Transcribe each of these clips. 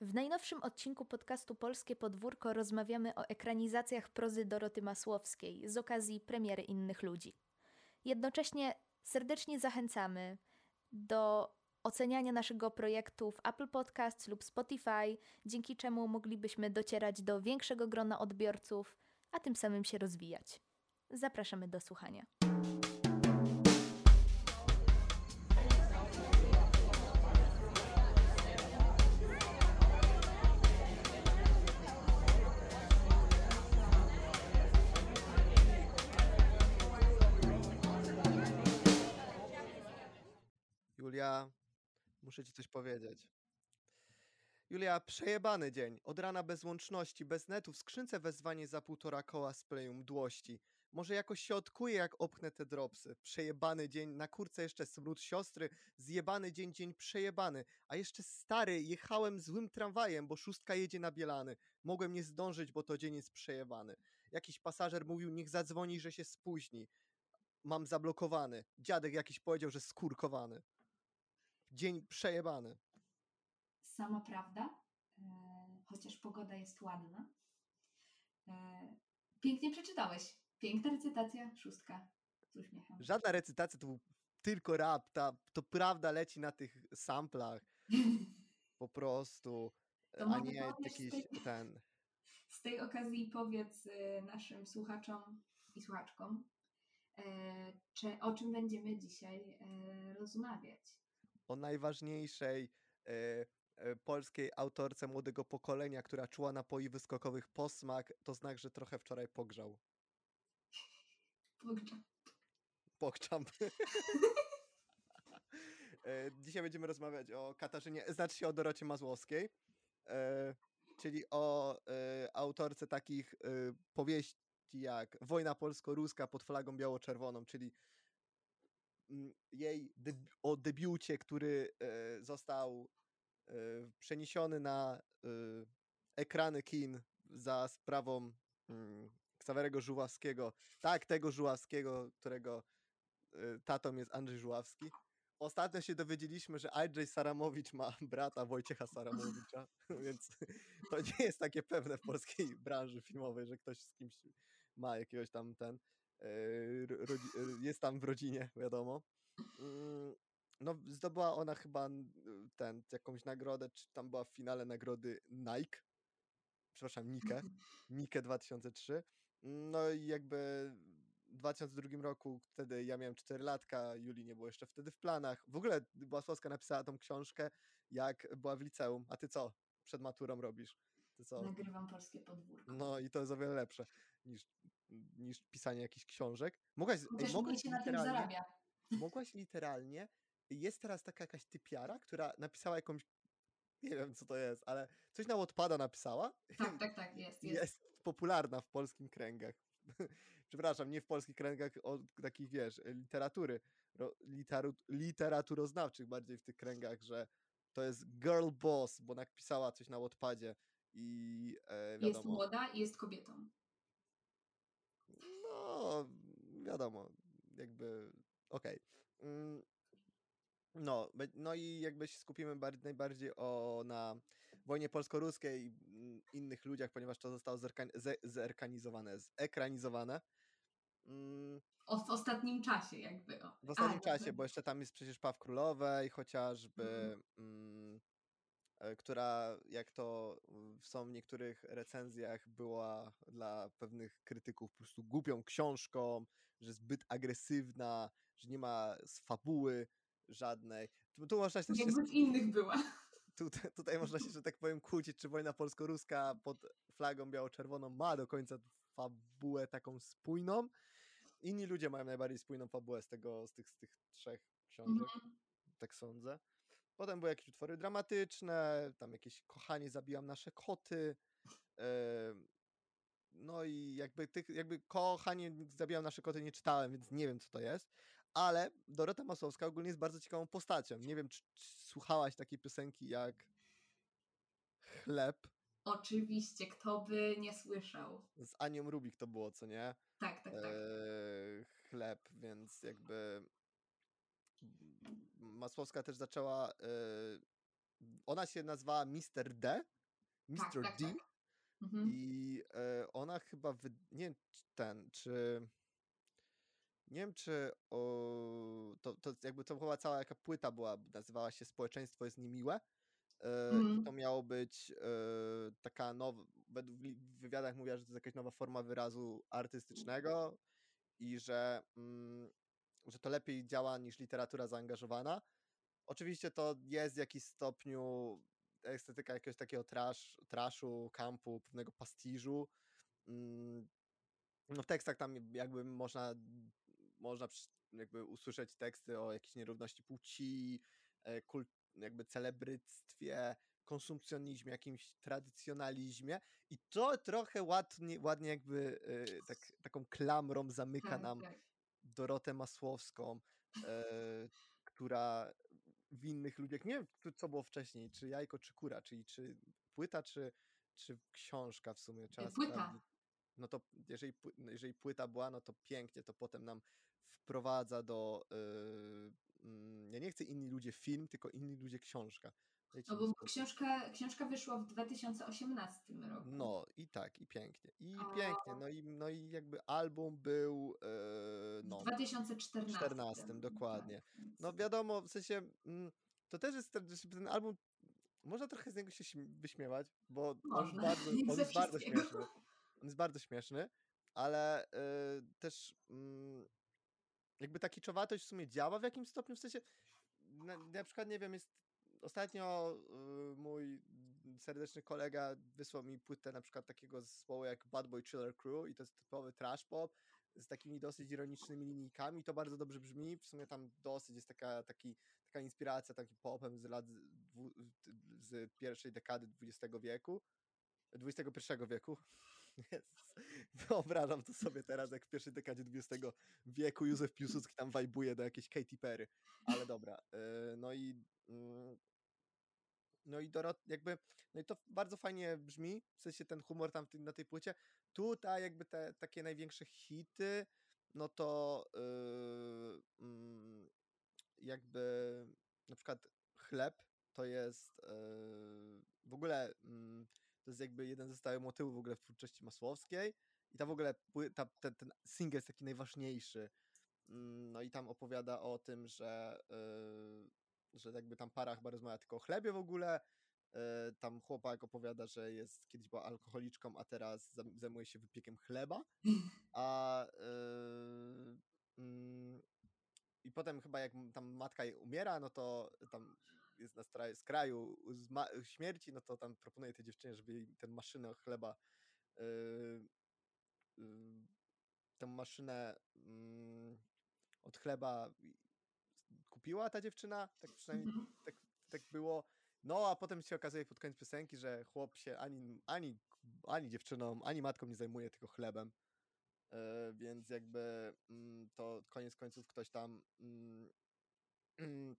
W najnowszym odcinku podcastu Polskie Podwórko rozmawiamy o ekranizacjach prozy Doroty Masłowskiej z okazji premiery Innych Ludzi. Jednocześnie serdecznie zachęcamy do oceniania naszego projektu w Apple Podcasts lub Spotify, dzięki czemu moglibyśmy docierać do większego grona odbiorców, a tym samym się rozwijać. Zapraszamy do słuchania. Julia, muszę ci coś powiedzieć. Julia, przejebany dzień. Od rana bez łączności, bez netu, w skrzynce wezwanie za półtora koła z pleju mdłości. Może jakoś się odkuję, jak opchnę te dropsy. Przejebany dzień, na kurce jeszcze smród siostry, zjebany dzień, dzień przejebany. A jeszcze stary, jechałem złym tramwajem, bo szóstka jedzie na Bielany. Mogłem nie zdążyć, bo to dzień jest przejebany. Jakiś pasażer mówił, niech zadzwoni, że się spóźni. Mam zablokowany. Dziadek jakiś powiedział, że skurkowany. Dzień przejebany. Sama prawda, e, chociaż pogoda jest ładna. E, pięknie przeczytałeś. Piękna recytacja, szóstka z uśmiechem. Żadna recytacja, to był tylko rap. Ta, to prawda leci na tych samplach. Po prostu. To a nie jakiś tej- ten. Z tej okazji powiedz e, naszym słuchaczom i słuchaczkom, e, czy, o czym będziemy dzisiaj e, rozmawiać. O najważniejszej e, e, polskiej autorce młodego pokolenia, która czuła napoi wyskokowych posmak, to znak, że trochę wczoraj pogrzał. Pokczam. E, Dzisiaj będziemy rozmawiać o Katarzynie, znaczy się o Dorocie Mazłowskiej, czyli o autorce takich powieści jak Wojna polsko-ruska pod flagą biało-czerwoną, czyli jej o debiucie, który e, został e, przeniesiony na e, ekrany kin za sprawą mm, Ksawerego Żuławskiego. Tak, tego Żuławskiego, którego y, tatą jest Andrzej Żuławski. Ostatnio się dowiedzieliśmy, że Andrzej Saramowicz ma brata Wojciecha Saramowicza, więc to nie jest takie pewne w polskiej branży filmowej, że ktoś z kimś ma jakiegoś tam ten, rodzi- y, jest tam w rodzinie, wiadomo. Mm, No, zdobyła ona chyba ten, jakąś nagrodę, czy tam była w finale nagrody Nike, przepraszam, Nike, Nike 2003. No i jakby w 2002 roku, wtedy ja miałem 4 latka, Julii nie było jeszcze wtedy w planach. W ogóle Błasławska napisała tą książkę, jak była w liceum. A ty co przed maturą robisz? Ty co? Nagrywam polskie podwórko. No i to jest o wiele lepsze niż, niż pisanie jakichś książek. Mogłaś, Chociaż mniej mogłaś się na tym zarabia. mogłaś literalnie, jest teraz taka jakaś typiara, która napisała jakąś, nie wiem co to jest, ale coś na Wattpada napisała Tak, tak, tak, jest, jest. jest popularna w polskim kręgach. Przepraszam, nie w polskich kręgach o takich, wiesz, literatury, literu, literaturoznawczych, bardziej w tych kręgach, że to jest girl boss, bo napisała coś na Wattpadzie i e, Jest wiadomo. młoda i jest kobietą. No, wiadomo, jakby, okej. Mm, No, no i jakby się skupimy bar- najbardziej o, na wojnie polsko-ruskiej i mm, innych ludziach, ponieważ to zostało zerkan- ze- zerkanizowane, zekranizowane. Mm, O, w ostatnim czasie jakby. O. W ostatnim A, czasie, bo jeszcze tam jest przecież Paw Królowej chociażby, Mhm. mm, e, która jak to mm, są w niektórych recenzjach była dla pewnych krytyków po prostu głupią książką, że zbyt agresywna, że nie ma z fabuły żadnej. Tu, tu można się, Jakby innych była. tutaj, tutaj można się, że tak powiem, kłócić, czy wojna polsko-ruska pod flagą biało-czerwoną ma do końca fabułę taką spójną. Inni ludzie mają najbardziej spójną fabułę z, tego, z, tych, z tych trzech książek, Mhm. tak sądzę. Potem były jakieś utwory dramatyczne, tam jakieś kochanie zabijam nasze koty. No i jakby tych, jakby kochanie zabijam nasze koty nie czytałem, więc nie wiem co to jest. Ale Dorota Masłowska ogólnie jest bardzo ciekawą postacią. Nie wiem, czy, czy słuchałaś takiej piosenki jak Chleb Oczywiście, kto by nie słyszał. z Anią Rubik to było, co nie? Tak, tak, tak. Eee, chleb, więc jakby Masłowska też zaczęła e, ona się nazwała Mr. D, Mr. Tak, tak, D tak. Mhm. i e, ona chyba, wy... nie wiem ten, czy nie wiem czy o, to, to jakby to była cała jaka płyta była, nazywała się Społeczeństwo jest niemiłe e, i Mhm. to miało być e, taka nowa, według w wywiadach mówiła, że to jest jakaś nowa forma wyrazu artystycznego i że, mm, że to lepiej działa niż literatura zaangażowana. Oczywiście to jest w jakimś stopniu estetyka jakiegoś takiego trash, trashu, kampu, pewnego pastiżu. Mm, No w tekstach tam jakby można, można jakby usłyszeć teksty o jakiejś nierówności płci, e, kult, jakby celebryctwie, konsumpcjonizmie, jakimś tradycjonalizmie i to trochę ładnie, ładnie jakby e, tak, taką klamrą zamyka Tak, nam tak. Dorotę Masłowską, e, która w innych ludziach, nie wiem co- było wcześniej, czy jajko, czy kura, czyli czy płyta, czy, czy książka w sumie, trzeba Płyta. sprawdzić. No to jeżeli, no jeżeli płyta była, no to pięknie, to potem nam wprowadza do, yy, ja nie chcę inni ludzie film, tylko inni ludzie książka. No bo książka, książka wyszła w 2018 roku. No i tak, i pięknie. I A- pięknie, no i, no i jakby album był, yy, W no, 2014. 14, dokładnie. Tak, No wiadomo, w sensie mm, to też jest ten, album, można trochę z niego się śm- wyśmiewać, bo on jest Można, bardzo, on jest bardzo śmieszny. On jest bardzo śmieszny, ale y, też mm, jakby ta kiczowatość w sumie działa w jakimś stopniu, w sensie na, na przykład, nie wiem, jest ostatnio y, mój serdeczny kolega wysłał mi płytę na przykład takiego zespołu jak Bad Boy Chiller Crew i to jest typowy trash pop z takimi dosyć ironicznymi linijkami, to bardzo dobrze brzmi, w sumie tam dosyć jest taka, taki, taka inspiracja takim popem z lat z pierwszej dekady XX wieku, XXI wieku. Wyobrażam to sobie teraz, jak w pierwszej dekadzie XX wieku Józef Piłsudski tam wajbuje do jakiejś Katy Perry. Ale dobra. y, No i mm, no i Dorot, jakby, no i to bardzo fajnie brzmi, w sensie ten humor tam na tej płycie. Tutaj jakby te takie największe hity, no to yy, mm, jakby na przykład chleb to jest w ogóle mm, to jest jakby jeden ze stałych motywów w ogóle w twórczości Masłowskiej i ta w ogóle ta, ten, ten single jest taki najważniejszy. Mm, No i tam opowiada o tym, że, yy, że jakby tam para chyba rozmawia tylko o chlebie w ogóle. Yy, Tam chłopak opowiada, że jest kiedyś była alkoholiczką, a teraz zajmuje się wypiekiem chleba. A yy, i potem chyba jak tam matka jej umiera, no to tam jest na stra- skraju zma- śmierci, no to tam proponuje tej dziewczynie, żeby jej tę maszynę chleba yy, yy, tę maszynę mm, od chleba kupiła ta dziewczyna, tak przynajmniej Mhm. tak, tak było. No a potem się okazuje pod koniec piosenki, że chłop się ani, ani, ani dziewczyną, ani matką nie zajmuje, tylko chlebem. E, więc jakby mm, to koniec końców ktoś tam mm,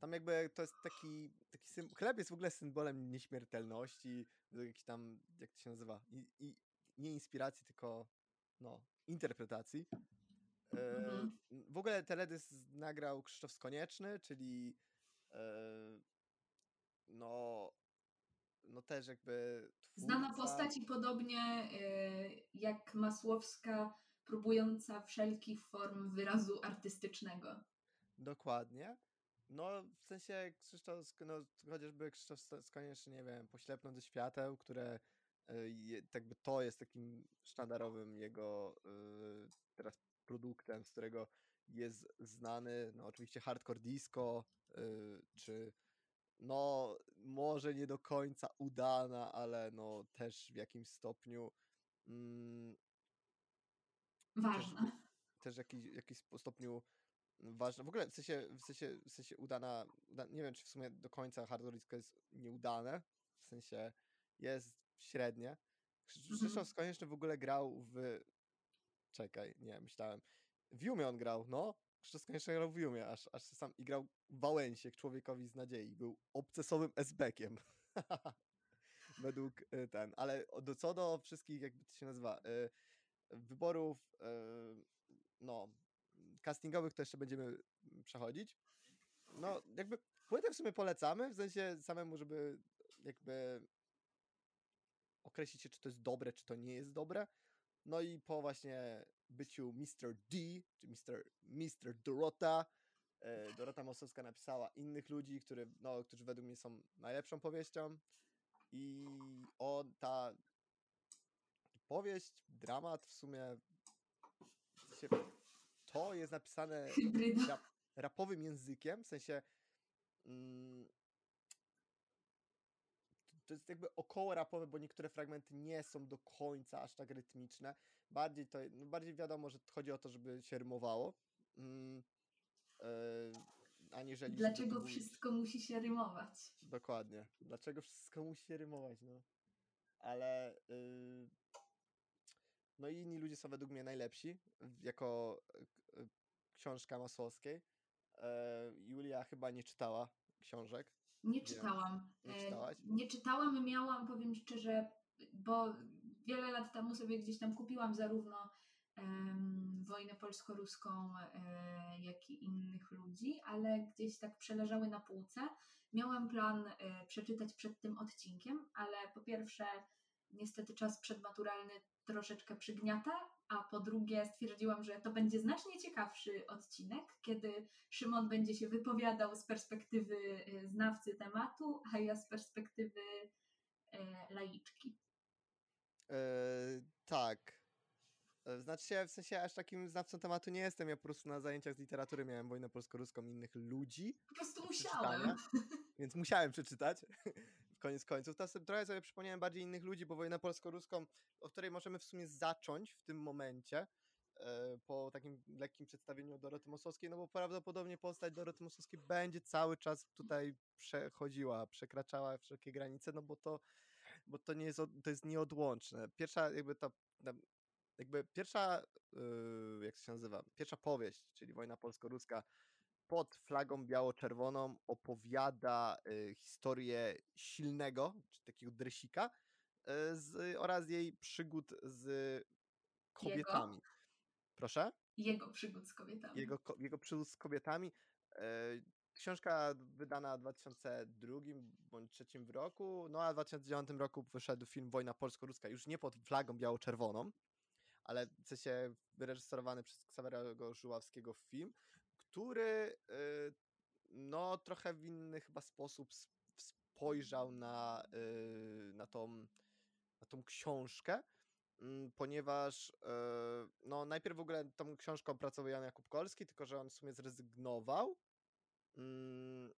tam jakby to jest taki, taki sym- chleb jest w ogóle symbolem nieśmiertelności, jakiś tam, jak to się nazywa, I, i, nie inspiracji, tylko no, interpretacji. E. W ogóle teledysk nagrał Krzysztof Skonieczny, czyli e, no, no też jakby Znana twórca- postać i podobnie y, jak Masłowska, próbująca wszelkich form wyrazu artystycznego. Dokładnie. No, w sensie Krzysztof, no, chociażby Krzysztof Skonieczny, nie wiem, poślepną ze świateł, które je, jakby to jest takim sztandarowym jego y, teraz produktem, z którego jest znany, no oczywiście hardcore disco, y, czy no może nie do końca udana, ale no też w jakimś stopniu mm, Ważna. też w jakiś, jakiś spo- stopniu ważne. W ogóle w sensie, w sensie, w sensie udana, uda, nie wiem czy w sumie do końca hardcore jest nieudane, w sensie jest średnie. Mhm. Krzysztof Skonieczny w ogóle grał w... Czekaj, nie, myślałem. W Jumie on grał, no. Krzysztof Skonieczny grał w Jumie, aż, aż sam i grał w Wałęsie, człowiekowi z nadziei. Był obcesowym esbekiem. Według y, ten, ale do, co do wszystkich, jakby to się nazywa, y, wyborów, y, no, castingowych to jeszcze będziemy przechodzić. No, jakby płytę w sumie polecamy, w sensie samemu, żeby jakby określić się, czy to jest dobre, czy to nie jest dobre. No i po właśnie byciu Mr. D, czy Mr. Mr. Dorota, e, Dorota Mosowska napisała innych ludzi, który, no, którzy według mnie są najlepszą powieścią. I on, ta powieść, dramat w sumie sensie, to jest napisane rap, rapowym językiem, w sensie mm, to jest jakby około rapowe, bo niektóre fragmenty nie są do końca aż tak rytmiczne. Bardziej to, no bardziej wiadomo, że chodzi o to, żeby się rymowało. Mm, e, aniżeli Dlaczego wszystko musi się rymować? Dokładnie. Dlaczego wszystko musi się rymować, no. Ale y, no i inni ludzie są według mnie najlepsi jako k- y, książka Masłowskiej. E, Julia chyba nie czytała książek. Nie czytałam. Nie E, czytałaś? Nie czytałam, miałam, powiem szczerze, bo wiele lat temu sobie gdzieś tam kupiłam zarówno em, wojnę polsko-ruską, e, jak i innych ludzi, ale gdzieś tak przeleżały na półce. Miałam plan e, przeczytać przed tym odcinkiem, ale po pierwsze, niestety czas przedmaturalny troszeczkę przygniata, a po drugie stwierdziłam, że to będzie znacznie ciekawszy odcinek, kiedy Szymon będzie się wypowiadał z perspektywy e, znawcy tematu, a ja z perspektywy e, laiczki. E, tak. Znaczy się, w sensie aż takim znawcą tematu nie jestem. Ja po prostu na zajęciach z literatury miałem wojnę polsko-ruską innych ludzi. Po prostu musiałem. Więc musiałem przeczytać. Koniec końców. Sobie, trochę sobie przypomniałem bardziej innych ludzi, bo wojnę polsko-ruską, od której możemy w sumie zacząć w tym momencie, e, po takim lekkim przedstawieniu Doroty Mosowskiej, no bo prawdopodobnie postać Doroty Mosowskiej będzie cały czas tutaj przechodziła, przekraczała wszelkie granice, no bo to, bo to nie jest, to jest nieodłączne. Pierwsza jakby ta, jakby pierwsza, yy, jak to się nazywa, pierwsza powieść, czyli wojna polsko-ruska, pod flagą biało-czerwoną opowiada y, historię silnego, czy takiego dresika, y, z, oraz jej przygód z kobietami. Proszę? Jego przygód z kobietami. Jego, jego przygód z kobietami. E, książka wydana w 2002 bądź 2003 w roku, no a w 2009 roku wyszedł film Wojna Polsko-Ruska, już nie pod flagą biało-czerwoną, ale w sensie wyreżyserowany przez Ksawerego Żuławskiego film, który y, no trochę w inny chyba sposób spojrzał na, y, na, tą, na tą książkę, mm, ponieważ y, no najpierw w ogóle tą książką opracował Jan Jakub Kolski, tylko że on w sumie zrezygnował. Mm,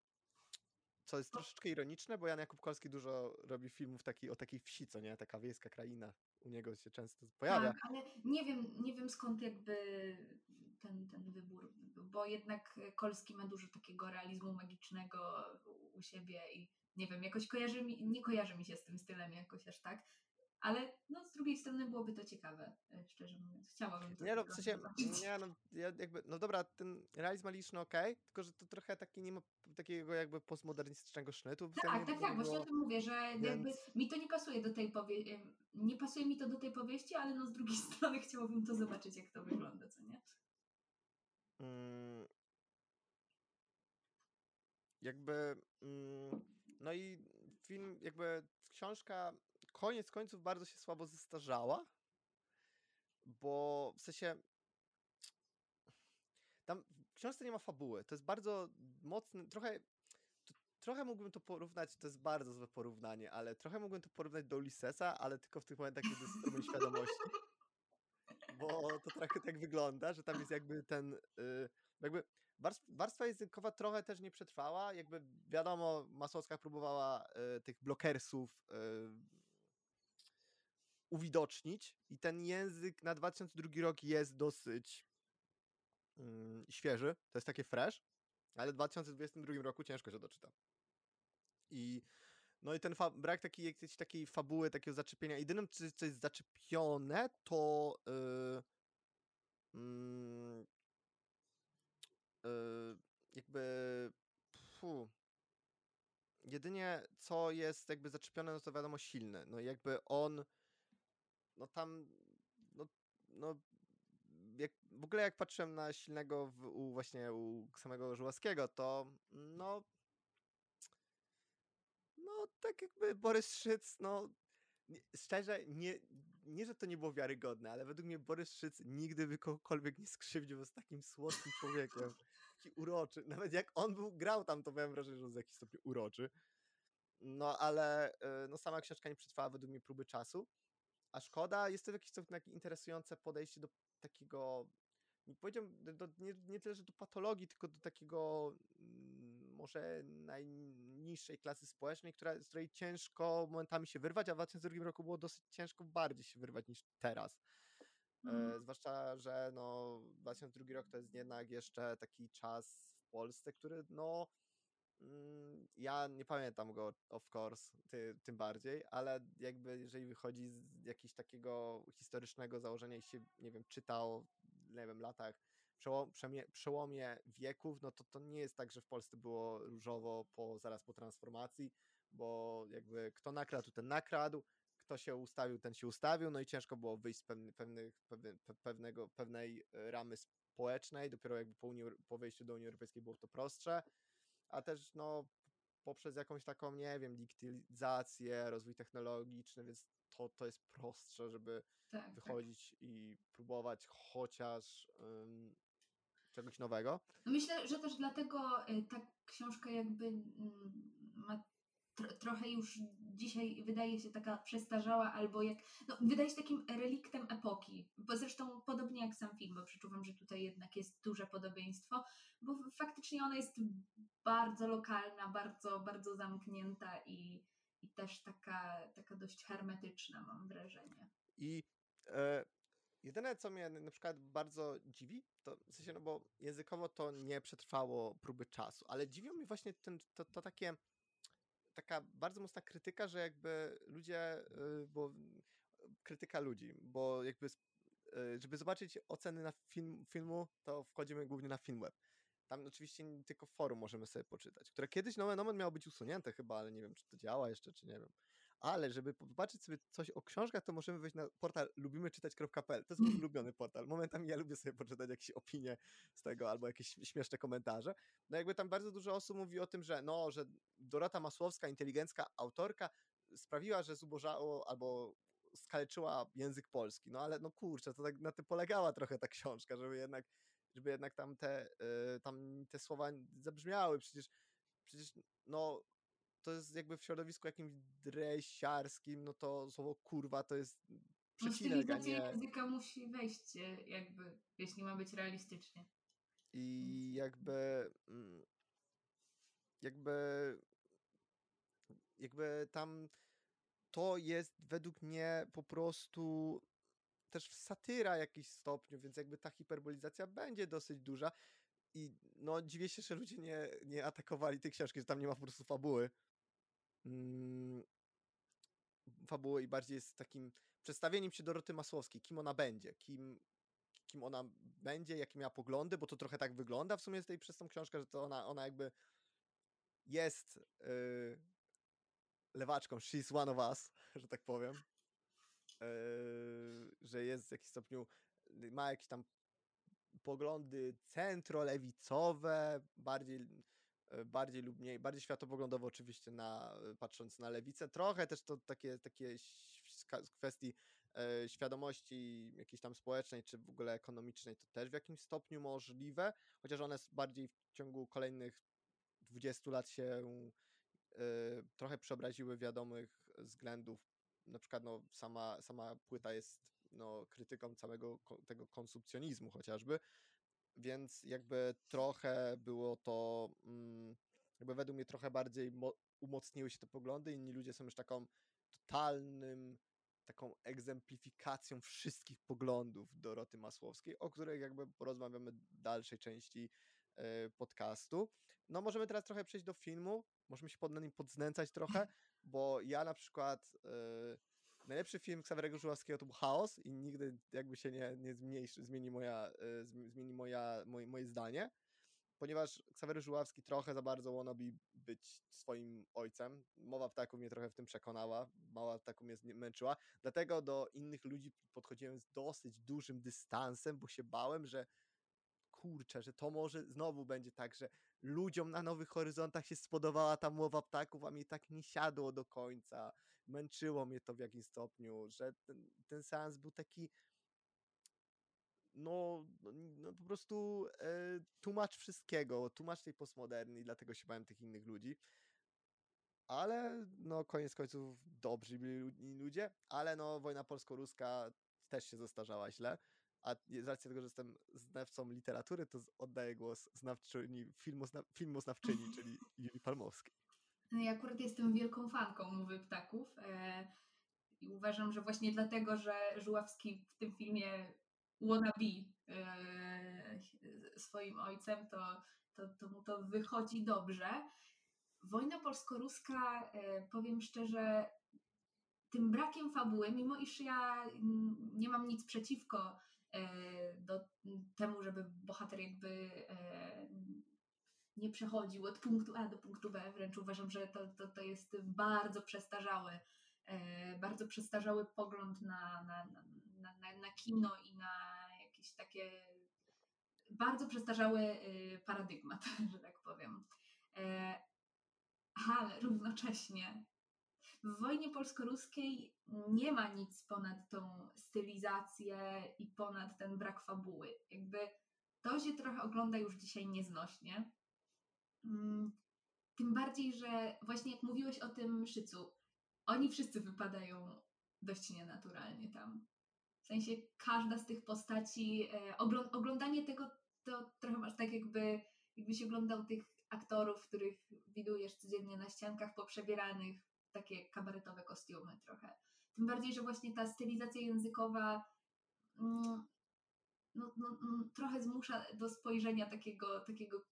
Co jest troszeczkę ironiczne, bo Jan Jakub Kolski dużo robi filmów taki, o takiej wsi, co nie? Taka wiejska kraina. U niego się często pojawia. Tak, ale nie wiem, nie wiem skąd jakby ten, ten wybór, bo jednak Kolski ma dużo takiego realizmu magicznego u- siebie i nie wiem, jakoś kojarzy mi, nie kojarzy mi się z tym stylem jakoś aż tak, ale no z drugiej strony byłoby to ciekawe, szczerze mówiąc. Chciałabym to Nie no, w sensie, nie no, ja jakby, no dobra, ten realizm magiczny okej, tylko że to trochę taki nie ma takiego jakby postmodernistycznego sznytu. Tak, nie tak, tak, właśnie o tym mówię, że jakby więc- mi to nie pasuje do tej powieści, nie pasuje mi to do tej powieści, ale no z drugiej strony chciałabym to zobaczyć, jak to wygląda, co nie? Mm, jakby, mm, no i film, jakby książka koniec końców bardzo się słabo zestarzała, bo w sensie tam w książce nie ma fabuły, to jest bardzo mocny, trochę trochę mógłbym to porównać, to jest bardzo złe porównanie, ale trochę mógłbym to porównać do Ulyssesa, ale tylko w tych momentach, kiedy jest strumień świadomości. Bo to trochę tak wygląda, że tam jest jakby ten, y, jakby warstw- warstwa językowa trochę też nie przetrwała, jakby wiadomo, Masłowska próbowała y, tych blokersów y, uwidocznić i ten język na 2002 rok jest dosyć mm, świeży, to jest takie fresh, ale w 2022 roku ciężko się doczyta. I no i ten fa- brak takiej, jakiejś takiej fabuły, takiego zaczepienia. Jedynym, co, co jest zaczepione, to yy, yy, jakby fu, jedynie co jest jakby zaczepione, no to wiadomo silny. No jakby on no tam no, no jak, w ogóle jak patrzyłem na silnego w, u, właśnie u samego Żuławskiego, to no no tak jakby Borys Szyc, no szczerze, nie, nie, że to nie było wiarygodne, ale według mnie Borys Szyc nigdy by kogokolwiek nie skrzywdził, z takim słodkim człowiekiem. Taki uroczy. Nawet jak on był, grał tam, to miałem wrażenie, że on jest jakiś stopniu uroczy. No ale y, no, sama książka nie przetrwała według mnie próby czasu. A szkoda, jest to jakieś takie interesujące podejście do takiego, nie powiedziałbym, do, nie, nie tyle, że do patologii, tylko do takiego mm, może najniższej klasy społecznej, która, z której ciężko momentami się wyrwać, a w 2002 roku było dosyć ciężko bardziej się wyrwać niż teraz. Mm. Zwłaszcza, że no 2002 rok to jest jednak jeszcze taki czas w Polsce, który no Mm, ja nie pamiętam go, of course, ty, tym bardziej, ale jakby jeżeli wychodzi z jakiegoś takiego historycznego założenia i się, nie wiem, czytał, nie wiem, latach, przełomie, wieków, no to to nie jest tak, że w Polsce było różowo po, zaraz po transformacji, bo jakby kto nakradł, ten nakradł, kto się ustawił, ten się ustawił, no i ciężko było wyjść z pewnych, pewnych, pewnego, pewnej ramy społecznej, dopiero jakby po, Unii, po wejściu do Unii Europejskiej było to prostsze, a też no poprzez jakąś taką, nie wiem, digitalizację, rozwój technologiczny, więc to, to jest prostsze, żeby tak, tak. wychodzić tak. i próbować chociaż um, czegoś nowego. No myślę, że też dlatego y, ta książka jakby mm, ma trochę już dzisiaj wydaje się taka przestarzała, albo jak, no, wydaje się takim reliktem epoki, bo zresztą podobnie jak sam film, bo przeczuwam, że tutaj jednak jest duże podobieństwo, bo faktycznie ona jest bardzo lokalna, bardzo, bardzo zamknięta i, i też taka, taka dość hermetyczna, mam wrażenie. I e, jedyne, co mnie na przykład bardzo dziwi, to w sensie, no bo językowo to nie przetrwało próby czasu, ale dziwią mi właśnie ten, to, to takie taka bardzo mocna krytyka, że jakby ludzie, y, bo krytyka ludzi, bo jakby y, żeby zobaczyć oceny na film, filmu, to wchodzimy głównie na Filmweb. Tam oczywiście tylko forum możemy sobie poczytać, które kiedyś nomen omen miało być usunięte chyba, ale nie wiem, czy to działa jeszcze, czy nie wiem ale żeby zobaczyć sobie coś o książkach, to możemy wejść na portal lubimyczytać.pl. To jest mój ulubiony portal. Momentami ja lubię sobie poczytać jakieś opinie z tego albo jakieś śmieszne komentarze. No jakby tam bardzo dużo osób mówi o tym, że no, że Dorota Masłowska, inteligencka autorka, sprawiła, że zubożało albo skaleczyła język polski. No ale no kurczę, to tak na tym polegała trochę ta książka, żeby jednak, żeby jednak tam te, yy, tam te słowa zabrzmiały. Przecież, przecież no to jest jakby w środowisku jakimś dresiarskim, no to słowo kurwa to jest przecinek, a nie... języka musi wejść jakby, jeśli ma być realistycznie. I jakby mm, jakby jakby tam to jest według mnie po prostu też satyra w jakiś stopniu, więc jakby ta hiperbolizacja będzie dosyć duża i no dziwię się, że ludzie nie, nie atakowali tej książki, że tam nie ma po prostu fabuły, mm, i bardziej jest takim przedstawieniem się Doroty Masłowskiej, kim ona będzie, kim, kim ona będzie, jakie miała poglądy, bo to trochę tak wygląda w sumie tej, przez tą książkę, że to ona, ona jakby jest yy, lewaczką, she's one of us, że tak powiem. Yy, że jest w jakimś stopniu, ma jakieś tam poglądy centrolewicowe, bardziej bardziej lub mniej, bardziej światopoglądowo oczywiście na, e, patrząc na lewicę, trochę też to takie, takie z kwestii e, świadomości jakiejś tam społecznej, czy w ogóle ekonomicznej, to też w jakimś stopniu możliwe, chociaż one bardziej w ciągu kolejnych 20 lat się e, trochę przeobraziły wiadomych względów, na przykład no, sama, sama płyta jest no, krytyką całego tego konsumpcjonizmu chociażby, więc jakby trochę było to, mm, jakby według mnie trochę bardziej umocniły się te poglądy, inni ludzie są już taką totalnym, taką egzemplifikacją wszystkich poglądów Doroty Masłowskiej, o których jakby porozmawiamy w dalszej części e, podcastu. No możemy teraz trochę przejść do filmu, możemy się pod nim podznęcać trochę, bo ja na przykład e, najlepszy film Ksawerego Żuławskiego to był Chaos i nigdy jakby się nie, nie zmniejszy, zmieni, moja, e, zmieni moja, moje, moje zdanie, ponieważ Ksawery Żuławski trochę za bardzo wannabe być swoim ojcem. Mowa ptaków mnie trochę w tym przekonała, mała ptaków mnie męczyła, dlatego do innych ludzi podchodziłem z dosyć dużym dystansem, bo się bałem, że kurczę, że to może znowu będzie tak, że ludziom na Nowych Horyzontach się spodobała ta mowa ptaków, a mi tak nie siadło do końca. Męczyło mnie to w jakimś stopniu, że ten, ten seans był taki no, no, no po prostu e, tłumacz wszystkiego, tłumacz tej postmoderny i dlatego się bałem tych innych ludzi. Ale no koniec końców dobrzy byli ludzie, ale no wojna polsko-ruska też się zestarzała źle. A z racji tego, że jestem znawcą literatury, to oddaję głos znawczyni, filmozna, filmoznawczyni, czyli Julii Palmowskiej. No ja akurat jestem wielką fanką Mowy Ptaków e, i uważam, że właśnie dlatego, że Żuławski w tym filmie wannabe e, swoim ojcem, to, to, to mu to wychodzi dobrze. Wojna polsko-ruska, e, powiem szczerze, tym brakiem fabuły, mimo iż ja nie mam nic przeciwko do temu, żeby bohater jakby nie przechodził od punktu A do punktu B, wręcz uważam, że to, to, to jest bardzo przestarzały, bardzo przestarzały pogląd na, na, na, na, na kino i na jakieś takie bardzo przestarzały y, paradygmat, że tak powiem. E, ale równocześnie w wojnie polsko-ruskiej nie ma nic ponad tą stylizację i ponad ten brak fabuły. Jakby to się trochę ogląda już dzisiaj nieznośnie. Mm, tym bardziej, że właśnie jak mówiłeś o tym szycu, oni wszyscy wypadają dość nienaturalnie tam. W sensie każda z tych postaci, e, oglądanie tego to trochę masz tak jakby, jakbyś oglądał tych aktorów, których widujesz codziennie na ściankach poprzebieranych takie kabaretowe kostiumy trochę. Tym bardziej, że właśnie ta stylizacja językowa mm, no, no, no, trochę zmusza do spojrzenia takiego, takiego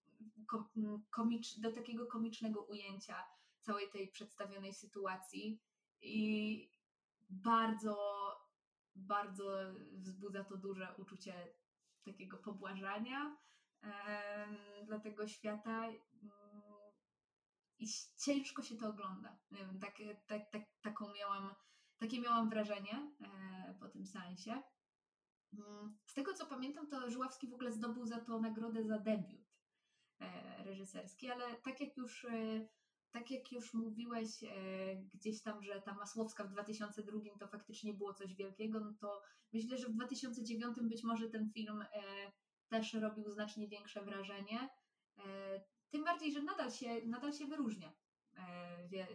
komicz, do takiego komicznego ujęcia całej tej przedstawionej sytuacji i bardzo bardzo wzbudza to duże uczucie takiego pobłażania dla tego świata i ciężko się to ogląda. Wiem, tak, tak, tak, taką miałam, takie miałam wrażenie e, po tym sensie. Mm, z tego co pamiętam, to Żuławski w ogóle zdobył za to nagrodę za debiut reżyserski, ale tak jak już e, tak jak już mówiłeś e, gdzieś tam, że ta Masłowska w 2002 to faktycznie było coś wielkiego, no to myślę, że w 2009 być może ten film e, też robił znacznie większe wrażenie. E, tym bardziej, że nadal się, nadal się wyróżnia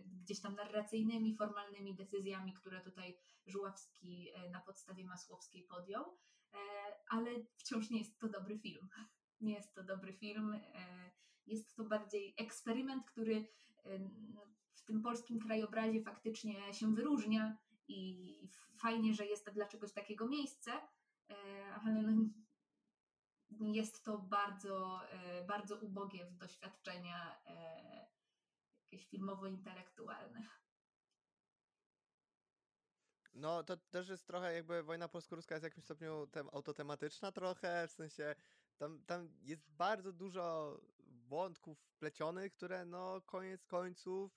gdzieś tam narracyjnymi, formalnymi decyzjami, które tutaj Żuławski na podstawie Masłowskiej podjął, ale wciąż nie jest to dobry film. Nie jest to dobry film. Jest to bardziej eksperyment, który w tym polskim krajobrazie faktycznie się wyróżnia i fajnie, że jest dla czegoś takiego miejsce, e, ale no, jest to bardzo, e, bardzo ubogie w doświadczenia e, jakieś filmowo-intelektualne. No, to też jest trochę jakby wojna polsko-ruska jest w jakimś stopniu tem, autotematyczna trochę, w sensie tam, tam jest bardzo dużo wątków wplecionych, które no koniec końców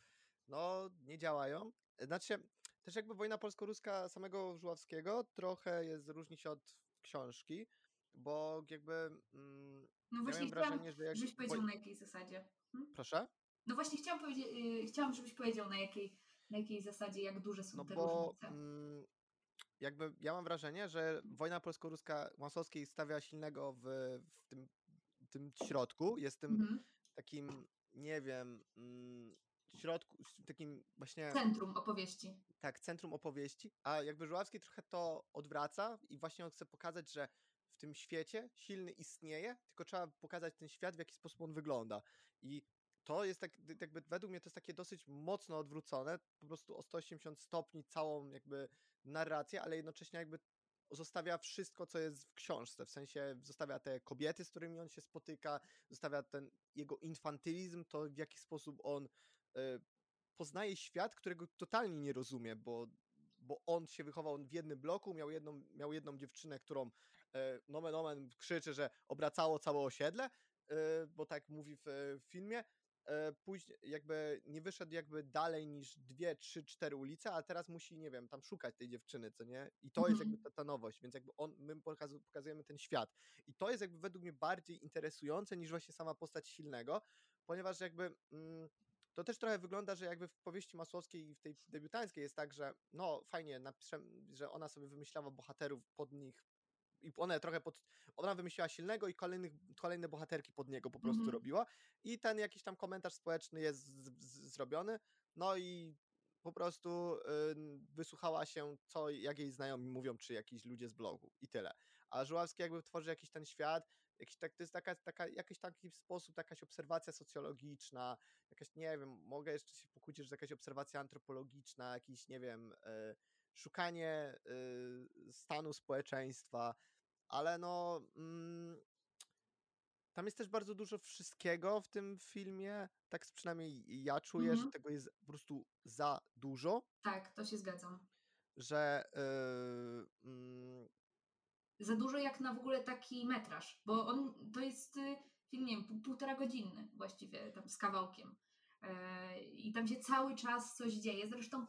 no nie działają. Znaczy też jakby wojna polsko-ruska samego Żuławskiego trochę jest, różni się od książki, bo jakby mm, no właśnie ja wrażenie, że jak... żebyś powiedział na jakiej zasadzie. Hmm? Proszę? No właśnie chciałam powiedzieć, yy, chciałam, żebyś powiedział na jakiej, na jakiej zasadzie, jak duże są no te bo, różnice. Mm, jakby ja mam wrażenie, że wojna polsko-ruska Masowskiej stawia silnego w, w tym, tym środku, jest tym mhm takim, nie wiem, mm, środku, takim właśnie... Centrum opowieści. Tak, centrum opowieści, a jakby Żuławski trochę to odwraca i właśnie on chce pokazać, że w tym świecie silny istnieje, tylko trzeba pokazać ten świat, w jaki sposób on wygląda. I to jest tak, jakby według mnie to jest takie dosyć mocno odwrócone, po prostu o 180 stopni całą jakby narrację, ale jednocześnie jakby zostawia wszystko, co jest w książce, w sensie zostawia te kobiety, z którymi on się spotyka, zostawia ten jego infantylizm, to w jaki sposób on y, poznaje świat, którego totalnie nie rozumie, bo, bo on się wychował w jednym bloku, miał jedną, miał jedną dziewczynę, którą y, nomen omen krzyczy, że obracało całe osiedle, y, bo tak mówi w, w filmie, później jakby nie wyszedł jakby dalej niż dwie, trzy, cztery ulice, a teraz musi, nie wiem, tam szukać tej dziewczyny, co nie? I to jest jakby Mhm. ta, ta nowość, więc jakby on, my pokazu- pokazujemy ten świat. I to jest jakby według mnie bardziej interesujące niż właśnie sama postać silnego, ponieważ jakby mm, to też trochę wygląda, że jakby w powieści masłowskiej i w tej debiutanckiej jest tak, że no fajnie, że ona sobie wymyślała bohaterów pod nich i one trochę pod, ona wymyśliła silnego i kolejnych, kolejne bohaterki pod niego po prostu Mhm. robiła i ten jakiś tam komentarz społeczny jest z, z, zrobiony, no i po prostu y, wysłuchała się, co jak jej znajomi mówią, czy jakiś ludzie z blogu i tyle. A Żuławski jakby tworzy jakiś ten świat, jakiś tak, to jest taka, taka, jakiś taki sposób, jakaś obserwacja socjologiczna, jakaś, nie wiem, mogę jeszcze się pokłócić, że jakaś obserwacja antropologiczna, jakiś, nie wiem, y, szukanie y, stanu społeczeństwa, ale no mm, tam jest też bardzo dużo wszystkiego w tym filmie, tak przynajmniej ja czuję, że Mhm. tego jest po prostu za dużo, Tak, to się zgadzam. że yy, mm, Za dużo jak na w ogóle taki metraż, bo on to jest y, film, nie wiem, pół- półtora godzinny właściwie, tam z kawałkiem. E, I tam się cały czas coś dzieje. Zresztą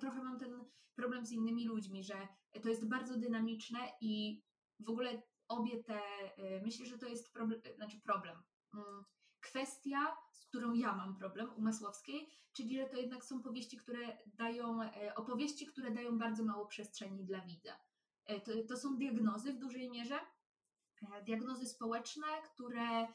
trochę mam ten problem z innymi ludźmi, że to jest bardzo dynamiczne i w ogóle obie te, y, myślę, że to jest problem, znaczy problem. Mm, Kwestia, z którą ja mam problem u Masłowskiej, czyli że to jednak są powieści, które dają, e, opowieści, które dają bardzo mało przestrzeni dla widza. E, To, to są diagnozy w dużej mierze, e, diagnozy społeczne, które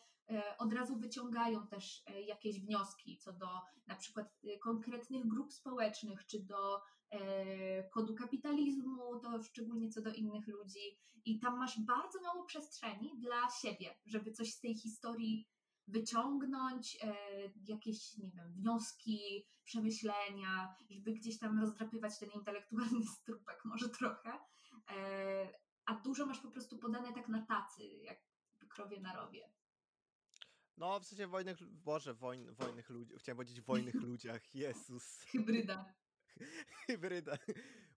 od razu wyciągają też e, jakieś wnioski co do na przykład e, konkretnych grup społecznych, czy do e, kodu kapitalizmu, to szczególnie co do innych ludzi. I tam masz bardzo mało przestrzeni dla siebie, żeby coś z tej historii wyciągnąć, e, jakieś, nie wiem, wnioski, przemyślenia, żeby gdzieś tam rozdrapywać ten intelektualny strupek może trochę. E, a dużo masz po prostu podane tak na tacy, jak krowie na rowie. No w sensie wojnych, boże, wojn, wojnych ludzi, chciałem powiedzieć wojnych ludziach, Jezus, Hybryda. hybryda,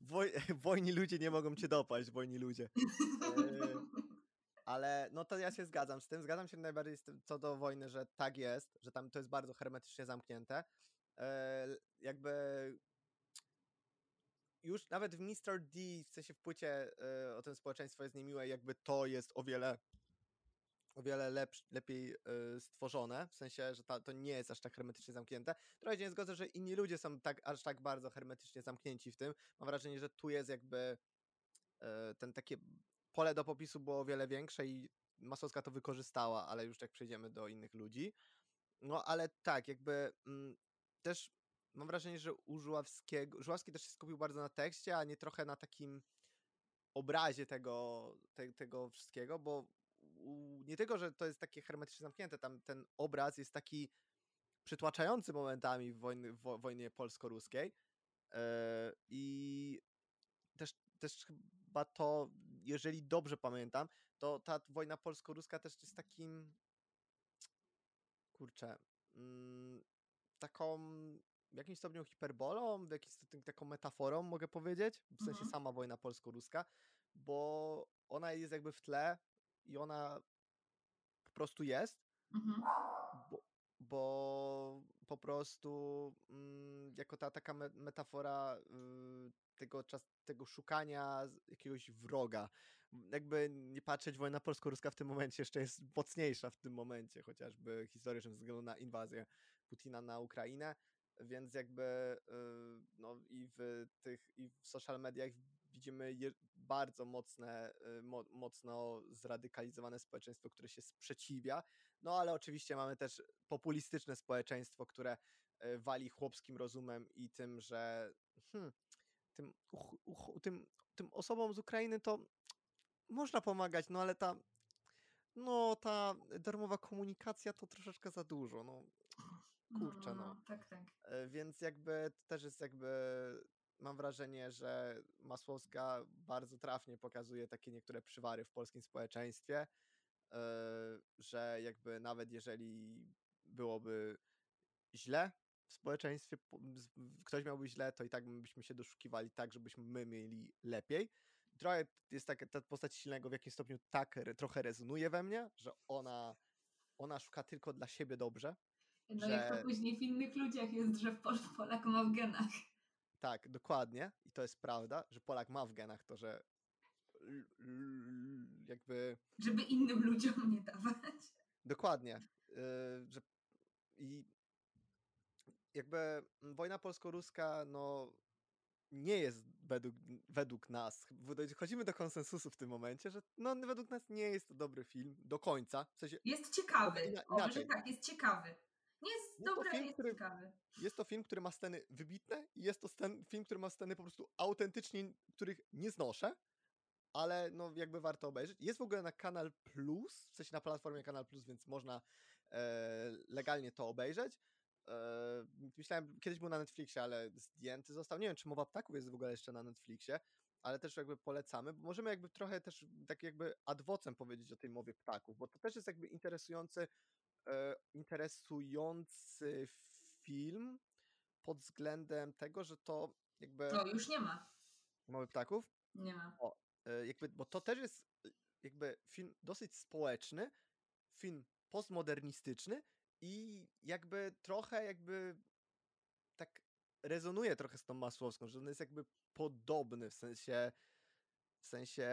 Woj, wojni ludzie nie mogą cię dopaść, wojni ludzie. E, Ale no to ja się zgadzam z tym. Zgadzam się najbardziej z tym co do wojny, że tak jest, że tam to jest bardzo hermetycznie zamknięte. E, jakby już nawet w Mr. D, w sensie w płycie e, o tym społeczeństwo jest niemiłe, jakby to jest o wiele o wiele lepsz, lepiej e, stworzone, w sensie, że ta, to nie jest aż tak hermetycznie zamknięte. Trochę się nie zgodzę, że inni ludzie są tak, aż tak bardzo hermetycznie zamknięci w tym. Mam wrażenie, że tu jest jakby e, ten takie pole do popisu było o wiele większe i Masowska to wykorzystała, ale już jak przejdziemy do innych ludzi. No ale tak, jakby mm, też mam wrażenie, że u Żuławskiego, Żuławski też się skupił bardzo na tekście, a nie trochę na takim obrazie tego, te, tego wszystkiego, bo nie tylko, że to jest takie hermetycznie zamknięte, tam ten obraz jest taki przytłaczający momentami w, wojny, w wo- wojnie polsko-ruskiej e, i też, też chyba to, jeżeli dobrze pamiętam, to ta wojna polsko-ruska też jest takim kurczę, mm, taką w jakimś stopniu hiperbolą, w jakimś stopniu taką metaforą, mogę powiedzieć, w sensie Mhm. sama wojna polsko-ruska, bo ona jest jakby w tle i ona po prostu jest, Mhm. bo, bo po prostu mm, jako ta taka me- metafora y, tego, czas, tego szukania jakiegoś wroga. Jakby nie patrzeć, wojna polsko-ruska w tym momencie jeszcze jest mocniejsza w tym momencie, chociażby historycznie ze względu na inwazję Putina na Ukrainę, więc jakby y, no i w tych i w social mediach widzimy je, bardzo mocne, y, mo, mocno zradykalizowane społeczeństwo, które się sprzeciwia no ale oczywiście mamy też populistyczne społeczeństwo, które e, wali chłopskim rozumem i tym, że hmm, tym, uch, uch, tym, tym osobom z Ukrainy to można pomagać, no ale ta no ta darmowa komunikacja to troszeczkę za dużo, no kurczę, no. Tak, tak. E, Więc jakby to też jest jakby mam wrażenie, że Masłowska bardzo trafnie pokazuje takie niektóre przywary w polskim społeczeństwie, e, że jakby nawet jeżeli byłoby źle w społeczeństwie, ktoś miałby źle, to i tak byśmy się doszukiwali tak, żebyśmy my mieli lepiej. Trochę jest taka ta postać silnego w jakimś stopniu tak trochę rezonuje we mnie, że ona, ona szuka tylko dla siebie dobrze, No że... jak to później w innych ludziach jest, że Pol Polak ma w genach. Tak, dokładnie. I to jest prawda, że Polak ma w genach to, że jakby... Żeby innym ludziom nie dawać. Dokładnie. Yy, że I jakby wojna polsko-ruska, no nie jest według, według nas, chodzimy do konsensusu w tym momencie, że no, według nas nie jest to dobry film do końca. W sensie, jest ciekawy. O, że tak, jest ciekawy. Nie jest, jest dobry, film, jest który, ciekawy. Jest to film, który ma sceny wybitne i jest to scen, film, który ma sceny po prostu autentycznie, których nie znoszę, ale no jakby warto obejrzeć. Jest w ogóle na Kanal Plus, w sensie na platformie Kanal Plus, więc można e, legalnie to obejrzeć. E, myślałem, kiedyś był na Netflixie, ale zdjęty został. Nie wiem, czy Mowa Ptaków jest w ogóle jeszcze na Netflixie, ale też jakby polecamy, bo możemy jakby trochę też tak jakby adwocem powiedzieć o tej Mowie Ptaków, bo to też jest jakby interesujący, interesujący film pod względem tego, że to jakby... No, już nie ma. Mowy Ptaków? Nie ma. O, e, jakby, bo to też jest jakby film dosyć społeczny, film postmodernistyczny, i jakby trochę jakby tak rezonuje trochę z tą Masłowską, że on jest jakby podobny w sensie w sensie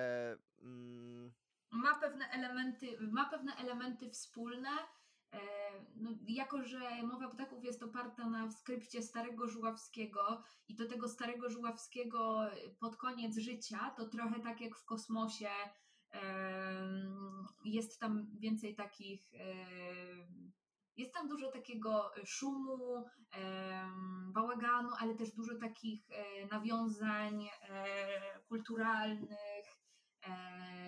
mm... ma pewne elementy ma pewne elementy wspólne e, no, jako, że Mowa Ptaków jest oparta na skrypcie Starego Żuławskiego i do tego Starego Żuławskiego pod koniec życia, to trochę tak jak w kosmosie jest tam więcej takich jest tam dużo takiego e, szumu, bałaganu, ale też dużo takich e, nawiązań e, kulturalnych,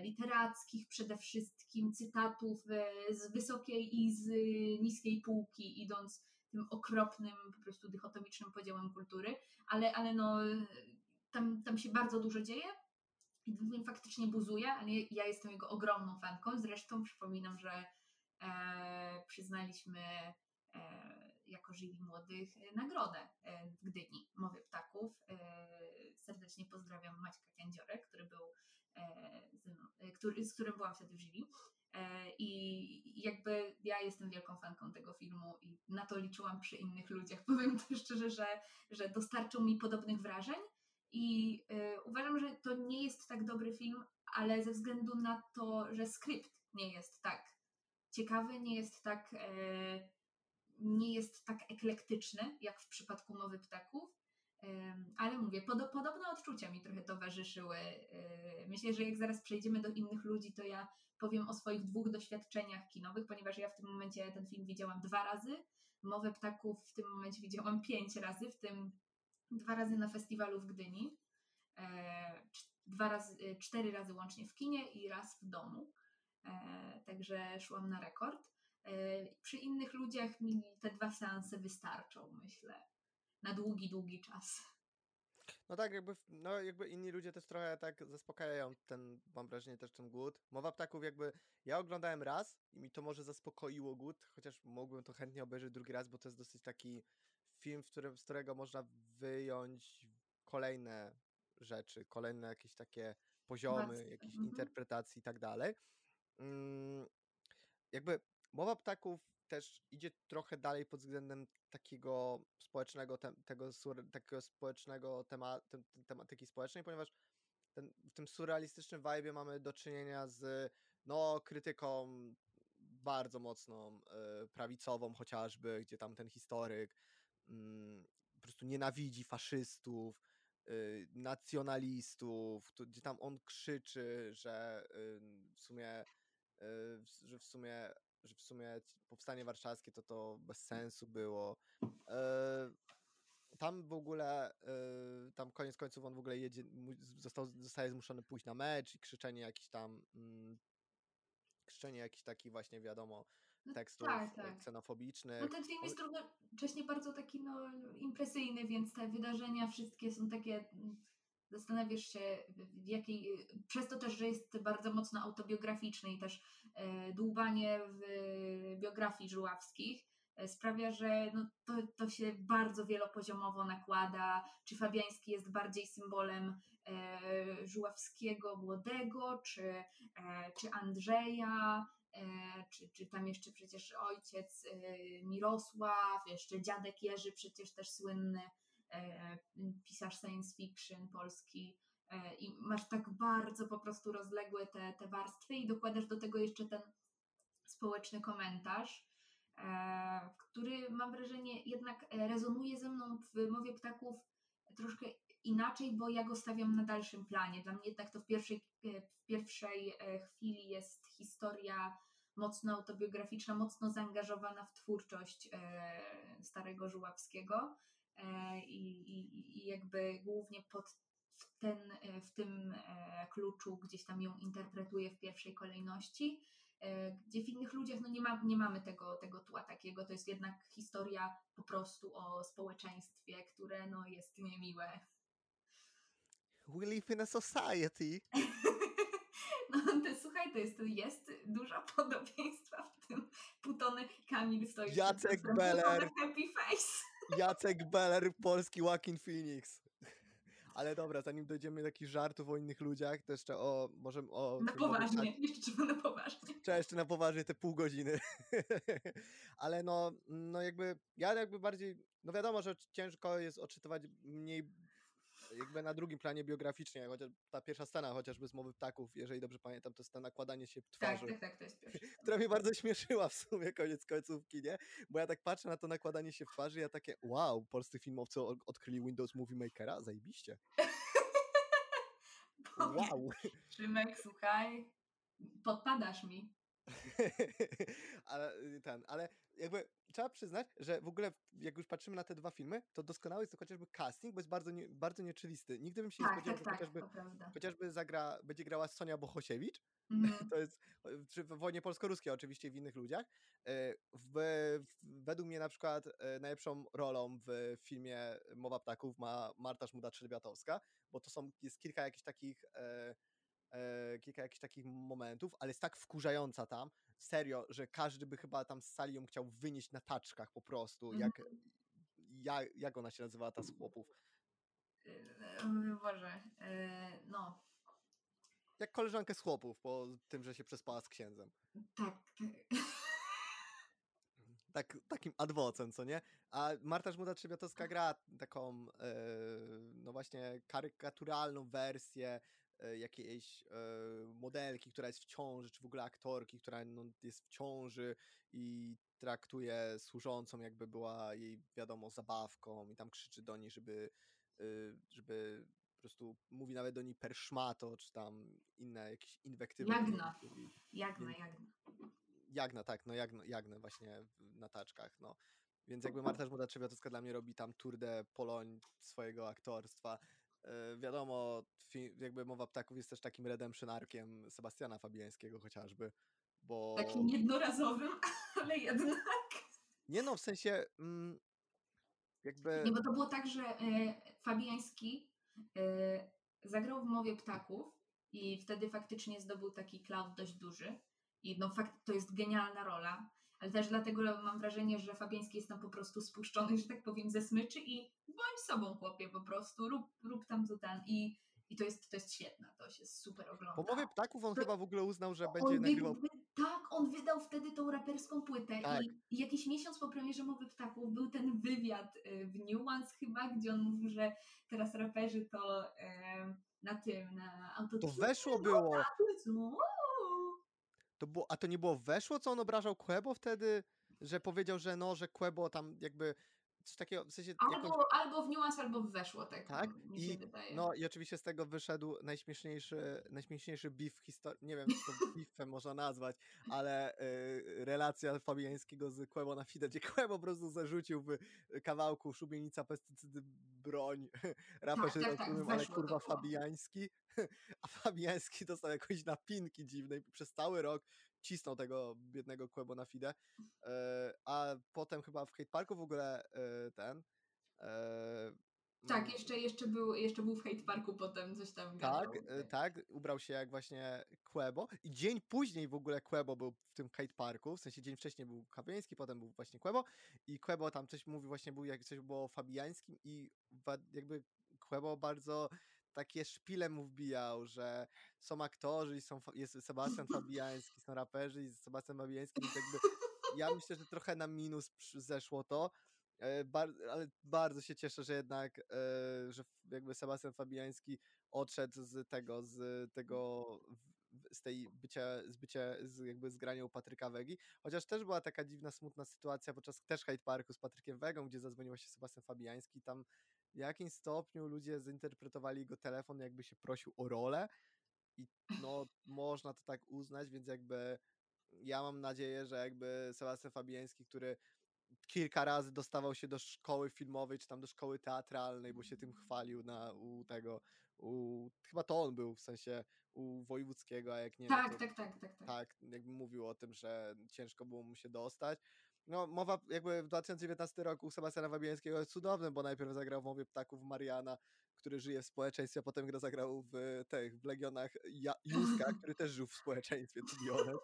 literackich przede wszystkim, cytatów z wysokiej i z niskiej półki, idąc tym okropnym, po prostu dychotomicznym podziałem kultury, ale, ale no, tam, tam się bardzo dużo dzieje i faktycznie buzuje, ale ja jestem jego ogromną fanką. Zresztą przypominam, że e, przyznaliśmy e, jako żywi młodych nagrodę e, w Gdyni, Mowy Ptaków. E, serdecznie pozdrawiam Maćka Kędziorę, który był, e, e, który, z którym byłam wtedy w jury. I jakby ja jestem wielką fanką tego filmu i na to liczyłam przy innych ludziach. Powiem też szczerze, że, że dostarczył mi podobnych wrażeń i uważam, że to nie jest tak dobry film, ale ze względu na to, że skrypt nie jest tak ciekawy, nie jest tak, e, nie jest tak eklektyczny, jak w przypadku Mowy Ptaków. E, ale mówię, pod, podobne odczucia mi trochę towarzyszyły. E, myślę, że jak zaraz przejdziemy do innych ludzi, to ja powiem o swoich dwóch doświadczeniach kinowych, ponieważ ja w tym momencie ten film widziałam dwa razy. Mowę Ptaków w tym momencie widziałam pięć razy, w tym dwa razy na festiwalu w Gdyni, dwa razy, cztery razy łącznie w kinie i raz w domu. E, także szłam na rekord. E, przy innych ludziach mi te dwa seanse wystarczą, myślę, na długi, długi czas. No tak, jakby, no jakby inni ludzie też trochę tak zaspokajają ten, mam wrażenie, też ten głód. Mowa ptaków jakby, ja oglądałem raz i mi to może zaspokoiło głód, chociaż mógłbym to chętnie obejrzeć drugi raz, bo to jest dosyć taki film, w którym, z którego można wyjąć kolejne rzeczy, kolejne jakieś takie poziomy, jakieś mhm. interpretacji i tak dalej. Mm, jakby mowa ptaków też idzie trochę dalej pod względem takiego społecznego, te, tego takiego społecznego tema, te, tematyki społecznej, ponieważ ten, w tym surrealistycznym vibe mamy do czynienia z no, krytyką bardzo mocną, y, prawicową chociażby, gdzie tam ten historyk y, po prostu nienawidzi faszystów, y, nacjonalistów, gdzie tam on krzyczy, że w sumie że w sumie że w sumie powstanie warszawskie to to bez sensu było. Tam w ogóle, tam koniec końców on w ogóle jedzie, został, zostaje zmuszony pójść na mecz i krzyczenie jakiś tam, mm, krzyczenie jakiś taki właśnie wiadomo, no tekstów tak, tak. ksenofobicznych. No ten film jest równocześnie bardzo taki no, impresyjny, więc te wydarzenia wszystkie są takie mm, zastanawiasz się, w jakiej, przez to też, że jest bardzo mocno autobiograficzny i też e, dłubanie w biografii Żuławskich e, sprawia, że no, to, to się bardzo wielopoziomowo nakłada. Czy Fabiański jest bardziej symbolem e, Żuławskiego młodego, czy, e, czy Andrzeja, e, czy, czy tam jeszcze przecież ojciec e, Mirosław, jeszcze dziadek Jerzy, przecież też słynny e, pisarz science fiction polski. E, I masz tak bardzo po prostu rozległe te, te warstwy i dokładasz do tego jeszcze ten społeczny komentarz, e, który mam wrażenie jednak e, rezonuje ze mną w mowie ptaków troszkę inaczej, bo ja go stawiam na dalszym planie. Dla mnie jednak to w pierwszej, w pierwszej chwili jest historia mocno autobiograficzna, mocno zaangażowana w twórczość starego Żuławskiego i, i, i jakby głównie pod w, ten, e, w tym e, kluczu gdzieś tam ją interpretuję w pierwszej kolejności, e, gdzie w innych ludziach no nie, ma, nie mamy tego, tego tła takiego, to jest jednak historia po prostu o społeczeństwie, które no jest niemiłe. We live in a society. No to słuchaj, to jest, to jest dużo podobieństwa w tym Putony Kamil stoi Jacek Beller. Happy Face. Jacek Beller, polski Joaquin Phoenix. Ale dobra, zanim dojdziemy do jakichś żartów o innych ludziach, to jeszcze o, może o... Na poważnie, jeszcze trzeba na poważnie. Trzeba jeszcze na poważnie te pół godziny. Ale no, no jakby, ja jakby bardziej, no wiadomo, że ciężko jest odczytywać mniej jakby na drugim planie biograficznie, chociaż ta pierwsza scena chociażby z Mowy Ptaków, jeżeli dobrze pamiętam, to jest to nakładanie się Tak, twarzy, tak, tak, to jest pierwszy. która mnie bardzo śmieszyła w sumie koniec końcówki, nie? Bo ja tak patrzę na to nakładanie się w twarzy i ja takie, wow, polscy filmowcy odkryli Windows Movie Makera, zajebiście. Wow. Szymek, słuchaj, podpadasz mi. ale y, ten, ale jakby trzeba przyznać, że w ogóle jak już patrzymy na te dwa filmy, to doskonały jest to chociażby casting, bo jest bardzo, nie, bardzo nieczelisty. Nigdy bym się nie Tak, spodziewał, tak, że tak, chociażby, chociażby zagra, będzie grała Sonia Bohosiewicz, Mhm. to jest, czy w wojnie polsko-ruskiej oczywiście w innych ludziach. E, W, w, według mnie na przykład e, najlepszą rolą w filmie Mowa Ptaków ma Marta Żmuda-Trzebiatowska, bo to są, jest kilka jakichś takich e, e, kilka jakichś takich momentów, ale jest tak wkurzająca tam, serio, że każdy by chyba tam z sali ją chciał wynieść na taczkach po prostu, jak, jak, jak ona się nazywała ta z chłopów. Yy, Boże, yy, no, Jak koleżankę z chłopów, po tym, że się przespała z księdzem. tak, tak. tak, takim adwocem, co nie? A Marta Żmuda-Trzebiatowska gra taką, e, no właśnie, karykaturalną wersję e, jakiejś e, modelki, która jest w ciąży, czy w ogóle aktorki, która no, jest w ciąży i traktuje służącą, jakby była jej, wiadomo, zabawką i tam krzyczy do niej, żeby, e, żeby po prostu mówi nawet do niej per szmato, czy tam inne jakieś inwektywy. Jagna. Jagna, jagna. Jagna, tak, no jagno, jagnę właśnie na taczkach, no. Więc jakby Marta Żmuda-Trzebiatowska dla mnie robi tam tour de Poloń swojego aktorstwa. E, wiadomo, jakby Mowa Ptaków jest też takim redemption arkiem Sebastiana Fabiańskiego chociażby, bo... Takim jednorazowym, ale jednak. Nie no, w sensie mm, jakby... Nie, bo to było tak, że e, Fabiański e, zagrał w Mowie Ptaków i wtedy faktycznie zdobył taki cloud dość duży. I no fakt, to jest genialna rola, ale też dlatego mam wrażenie, że Fabiański jest tam po prostu spuszczony, że tak powiem, ze smyczy i bądź sobą chłopie po prostu, rób, rób tam co ten. I, i to, jest, to jest świetne, to się super ogląda. Po mowie ptaków on To- chyba w ogóle uznał, że będzie nagrywał... wy- tak, on wydał wtedy tą raperską płytę Tak. i, i jakiś miesiąc po premierze Mowy Ptaków był ten wywiad y, w Nuance chyba, gdzie on mówił, że teraz raperzy to em, na tym, na To autotune. weszło było! To było, a to nie było weszło, co on obrażał Quebo wtedy? Że powiedział, że no, że Quebo tam jakby coś takiego, w sensie jakąś Albo, albo w Nuance, albo w Weszło, tak, Tak, mi się i wydaje. No i oczywiście z tego wyszedł najśmieszniejszy, najśmieszniejszy beef w historii, nie wiem, czy to beefem można nazwać, ale y, relacja Fabiańskiego z Quebo na Fide, gdzie Quebo po prostu zarzucił w kawałku szubienica, pestycydy, broń, raperzy tak, tak, rozumiem, ale weszło kurwa. Fabiański, a Fabiański dostał jakąś napinki dziwnej przez cały rok, cisnął tego biednego Quebo na Fide, e, a potem chyba w Hate Parku w ogóle e, ten e, tak, mm, jeszcze, jeszcze, był, jeszcze był w Hate Parku potem, coś tam tak, gadał. tak, ubrał się jak właśnie Quebo i dzień później w ogóle Quebo był w tym Hate Parku, w sensie dzień wcześniej był Fabiański, potem był właśnie Quebo i Quebo tam coś mówił, właśnie był jak coś było Fabiańskim i jakby Quebo bardzo takie szpile mu wbijał, że są aktorzy i są, jest Sebastian Fabiański, są raperzy i Sebastian Fabiański, ja myślę, że trochę na minus zeszło to, e, ale bardzo się cieszę, że jednak, e, że jakby Sebastian Fabiański odszedł z tego, z tego z tej bycia, z bycia z jakby z grania u Patryka Wegi, chociaż też była taka dziwna, smutna sytuacja podczas też Hyde Parku z Patrykiem Wegą, gdzie zadzwonił się Sebastian Fabiański, tam w jakimś stopniu ludzie zinterpretowali jego telefon, jakby się prosił o rolę i no można to tak uznać, więc jakby ja mam nadzieję, że jakby Sebastian Fabiański, który kilka razy dostawał się do szkoły filmowej, czy tam do szkoły teatralnej, bo się tym chwalił na, u tego, u, chyba to on był, w sensie u Wojewódzkiego, a jak nie... Tak, to, tak, tak, tak, tak. Tak, jakby mówił o tym, że ciężko było mu się dostać. No, mowa jakby w 2019 roku Sebastiana Wabiańskiego jest cudowny, bo najpierw zagrał w Mowie Ptaków Mariana, który żyje w społeczeństwie, a potem zagrał w tych, w Legionach Juska, który też żył w społeczeństwie, to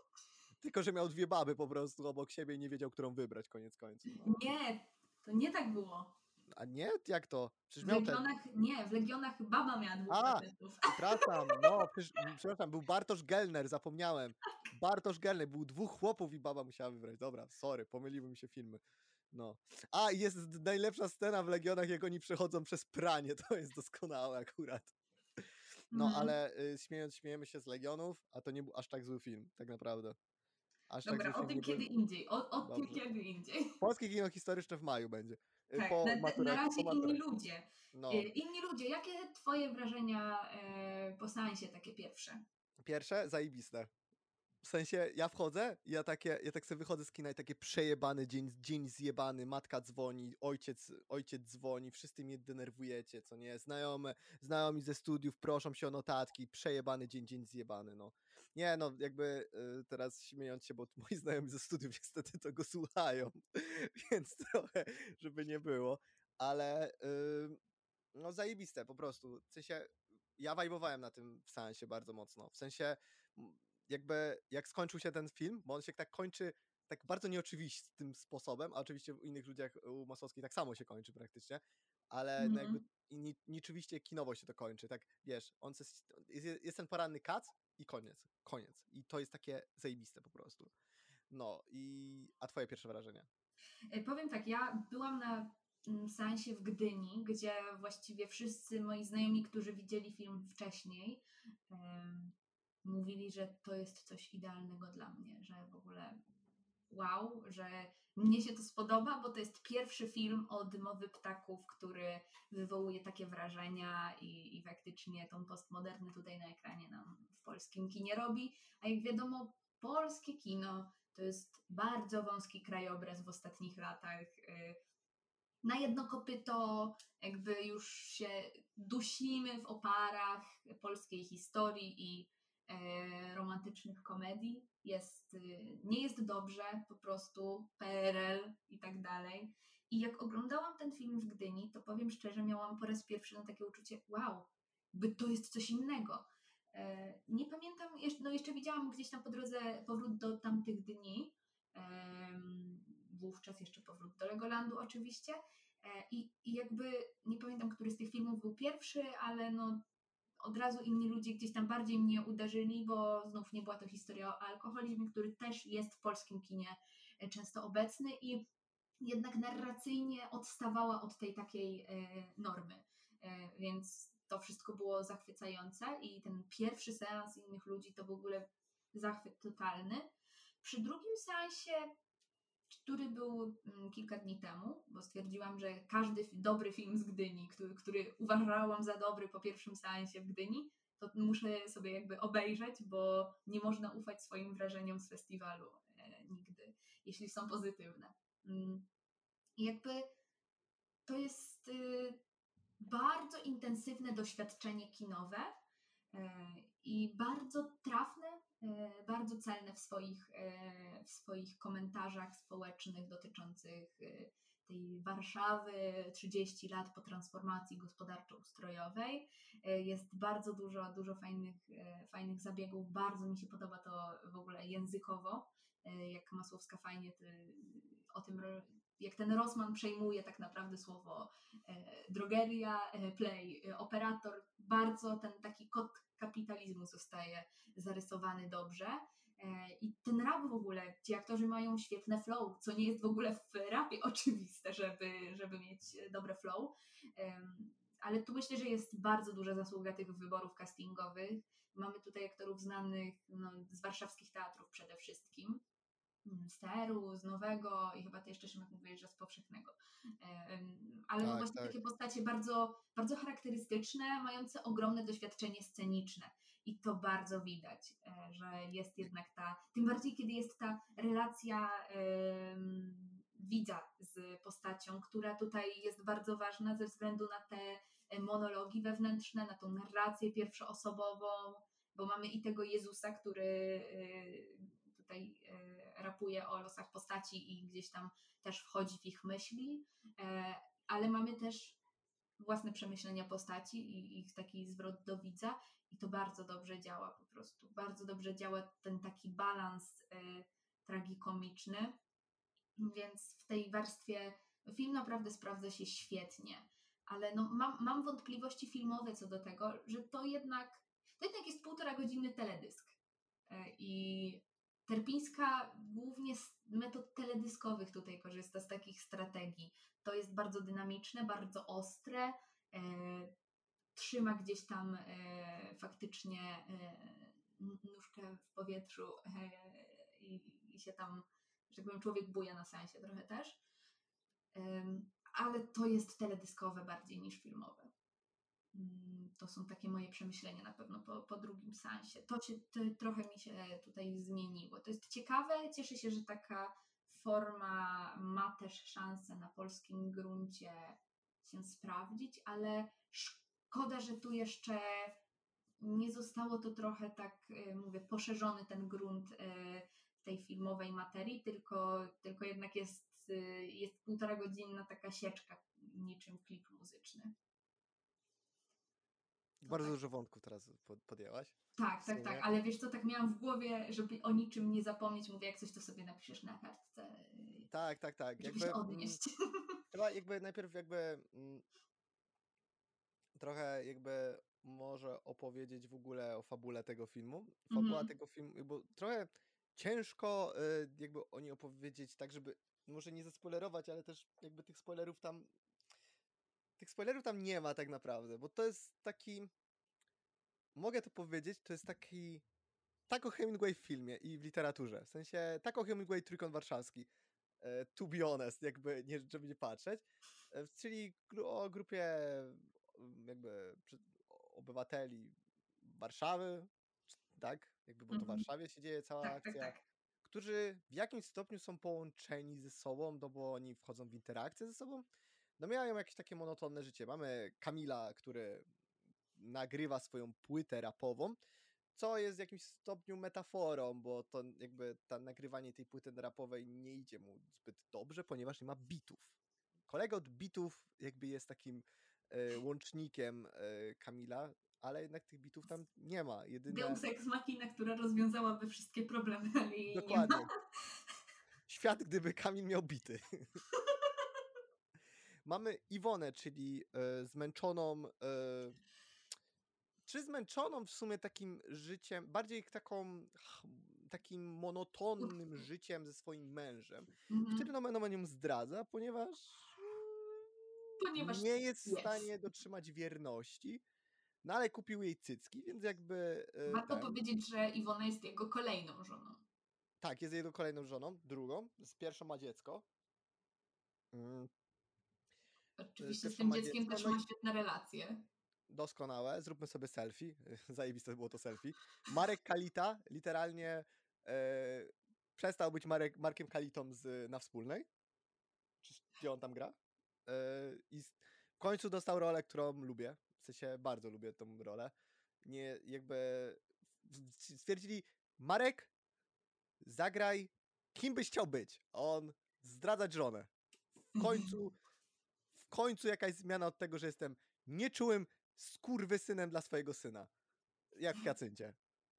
Tylko, że miał dwie baby po prostu obok siebie i nie wiedział, którą wybrać koniec końców. No. Nie, to nie tak było. A nie? Jak to? Przecież w Legionach, ten... nie, w Legionach baba miała dwóch A. Przepraszam, no, przecież, przepraszam, był Bartosz Gelner, zapomniałem. Bartosz Gelner, był dwóch chłopów i baba musiała wybrać. Dobra, sorry, pomyliły mi się filmy. No. A, jest najlepsza scena w Legionach, jak oni przechodzą przez pranie, to jest doskonałe akurat. No, mm. ale y, śmiejąc, śmiejemy się z Legionów, a to nie był aż tak zły film, tak naprawdę. Aż tak Dobra, tak o tym kiedy był... indziej. O, o tym kiedy indziej. Polskie kino historyczne w maju będzie. Y, tak, po na, na razie inni ludzie. No. Y, inni ludzie, jakie twoje wrażenia e, po seansie takie pierwsze? Pierwsze? Zajebiste. W sensie, ja wchodzę, ja takie, ja tak sobie wychodzę z kina i takie przejebany dzień, dzień zjebany, matka dzwoni, ojciec, ojciec dzwoni, wszyscy mnie denerwujecie, co nie, znajome, znajomi ze studiów proszą się o notatki, przejebany dzień, dzień zjebany, no. Nie, no jakby y, teraz śmiejąc się, bo moi znajomi ze studiów niestety to go słuchają, więc trochę, żeby nie było, ale y, no zajebiste po prostu. W sensie, ja wajbowałem na tym w sensie bardzo mocno. W sensie, jakby jak skończył się ten film, bo on się tak kończy tak bardzo nieoczywistym sposobem, a oczywiście u innych ludziach, u Masowskiej tak samo się kończy praktycznie, ale mm -hmm. no jakby ni, nieczewiście kinowo się to kończy, tak wiesz, on jest, jest ten poranny kac i koniec, koniec. I to jest takie zajebiste po prostu. No i, a twoje pierwsze wrażenie? E, powiem tak, ja byłam na mm, seansie w Gdyni, gdzie właściwie wszyscy moi znajomi, którzy widzieli film wcześniej, mówili, że to jest coś idealnego dla mnie, że w ogóle wow, że mnie się to spodoba, bo to jest pierwszy film o dymowy ptaków, który wywołuje takie wrażenia i, i faktycznie tą postmodernę tutaj na ekranie nam w polskim kinie robi. A jak wiadomo, polskie kino to jest bardzo wąski krajobraz w ostatnich latach. Y, na jedno kopyto jakby już się dusimy w oparach polskiej historii i romantycznych komedii. Jest, y, nie jest dobrze, po prostu PRL i tak dalej. I jak oglądałam ten film w Gdyni, to powiem szczerze, miałam po raz pierwszy na takie uczucie, wow, by to jest coś innego. E, nie pamiętam, no jeszcze widziałam gdzieś tam po drodze powrót do tamtych dni, wówczas jeszcze powrót do Legolandu oczywiście. E, I, I jakby nie pamiętam, który z tych filmów był pierwszy, ale no od razu inni ludzie gdzieś tam bardziej mnie uderzyli, bo znów nie była to historia o alkoholizmie, który też jest w polskim kinie e, często obecny i jednak narracyjnie odstawała od tej takiej e, normy. E, więc to wszystko było zachwycające i ten pierwszy seans innych ludzi to w ogóle zachwyt totalny. Przy drugim seansie który był mm, kilka dni temu, bo stwierdziłam, że każdy dobry film z Gdyni, który, który uważałam za dobry po pierwszym seansie w Gdyni, to muszę sobie jakby obejrzeć, bo nie można ufać swoim wrażeniom z festiwalu e, nigdy, jeśli są pozytywne. Mm. I jakby to jest y, bardzo intensywne doświadczenie kinowe y, i bardzo trafne E, bardzo celne w swoich, e, w swoich komentarzach społecznych dotyczących e, tej Warszawy 30 lat po transformacji gospodarczo-ustrojowej. Jest bardzo dużo, dużo fajnych, fajnych zabiegów. Bardzo mi się podoba to w ogóle językowo, jak Masłowska fajnie ty, o tym jak ten Rossman przejmuje tak naprawdę słowo e, drogeria, e, play, e, operator, bardzo ten taki kod kapitalizmu zostaje zarysowany dobrze. I ten rap w ogóle, ci aktorzy mają świetne flow, co nie jest w ogóle w rapie oczywiste, żeby, żeby mieć dobre flow. Ale tu myślę, że jest bardzo duża zasługa tych wyborów castingowych. Mamy tutaj aktorów znanych no, z warszawskich teatrów przede wszystkim. Z TR-u, z Nowego i chyba ty jeszcze Szymek mówiłeś, że z powszechnego. Em, Ale Tak, właśnie tak. takie postacie bardzo, bardzo charakterystyczne, mające ogromne doświadczenie sceniczne. I to bardzo widać, e, że jest jednak ta, tym bardziej kiedy jest ta relacja widza z postacią, która tutaj jest bardzo ważna ze względu na te e, monologi wewnętrzne, na tą narrację pierwszoosobową, bo mamy i tego Jezusa, który e, tutaj e, rapuje o losach postaci i gdzieś tam też wchodzi w ich myśli, e, ale mamy też własne przemyślenia postaci i ich taki zwrot do widza i to bardzo dobrze działa po prostu. Bardzo dobrze działa ten taki balans e, tragikomiczny, więc w tej warstwie film naprawdę sprawdza się świetnie, ale no, mam, mam wątpliwości filmowe co do tego, że to jednak, to jednak jest półtora godziny teledysk E, i Terpińska głównie z metod teledyskowych tutaj korzysta, z takich strategii. To jest bardzo dynamiczne, bardzo ostre, e, trzyma gdzieś tam e, faktycznie e, nóżkę w powietrzu e, i, i się tam, że tak powiem, człowiek buja na sensie trochę też. Ale to jest teledyskowe bardziej niż filmowe. Mm, To są takie moje przemyślenia na pewno po, po drugim seansie. To, to trochę mi się tutaj zmieniło. To jest ciekawe, cieszę się, że taka forma ma też szansę na polskim gruncie się sprawdzić, ale szkoda, że tu jeszcze nie zostało to trochę tak, y, mówię, poszerzony ten grunt y, tej filmowej materii, tylko, tylko jednak jest, y, jest półtora godzinna taka sieczka, niczym klip muzyczny. Bardzo tak. dużo wątków teraz pod- podjęłaś. Tak, tak, tak, ale wiesz co, tak miałam w głowie, żeby o niczym nie zapomnieć, mówię, jak coś to sobie napiszesz na kartce, y, Tak, tak, tak. żeby Jakby, się mm, odnieść. Chyba jakby najpierw jakby mm, trochę jakby może opowiedzieć w ogóle o fabule tego filmu. Fabuła Mhm. tego filmu, bo trochę ciężko y, jakby o niej opowiedzieć tak, żeby może nie zaspoilerować, ale też jakby tych spoilerów tam tych spoilerów tam nie ma tak naprawdę, bo to jest taki mogę to powiedzieć, to jest taki tak o Hemingway w filmie i w literaturze. W sensie tak o Hemingway Trójkąt Warszawski. e, To be honest, jakby nie, żeby nie patrzeć. E, Czyli o grupie mm, jakby obywateli Warszawy, tak? Jakby, bo to w Mhm. Warszawie się dzieje cała Tak, tak, akcja. tak. Którzy w jakimś stopniu są połączeni ze sobą, no bo oni wchodzą w interakcję ze sobą. No miają jakieś takie monotonne życie. Mamy Kamila, który nagrywa swoją płytę rapową, co jest w jakimś stopniu metaforą, bo to jakby ta nagrywanie tej płyty rapowej nie idzie mu zbyt dobrze, ponieważ nie ma bitów. Kolega od bitów jakby jest takim e, łącznikiem e, Kamila, ale jednak tych bitów tam nie ma. Jedyne... Deus Ex Machina, która rozwiązałaby wszystkie problemy, ale jej nie ma. Dokładnie. Świat, gdyby Kamil miał bity. Mamy Iwonę, czyli e, zmęczoną. E, czy zmęczoną w sumie takim życiem, bardziej taką, takim monotonnym życiem ze swoim mężem, Mhm. który nomen omen ją zdradza, ponieważ Ponieważ nie jest w stanie dotrzymać wierności. No ale kupił jej cycki, więc jakby. e, warto ten- powiedzieć, że Iwona jest jego kolejną żoną. Tak, jest jego kolejną żoną, drugą. Z pierwszą ma dziecko. Mm, Oczywiście z tym dzieckiem dziecko, też ma świetne relacje. Doskonałe, zróbmy sobie selfie. Zajebiste było to selfie. Marek Kalita literalnie e, przestał być Marek, Markiem Kalitą z, na wspólnej. Gdzie on tam gra? E, I w końcu dostał rolę, którą lubię. W sensie bardzo lubię tą rolę. Nie, jakby stwierdzili, Marek, zagraj kim byś chciał być. On zdradzać żonę. W końcu, końcu jakaś zmiana od tego, że jestem nieczułym skurwysynem dla swojego syna. Jak w Jacyncie.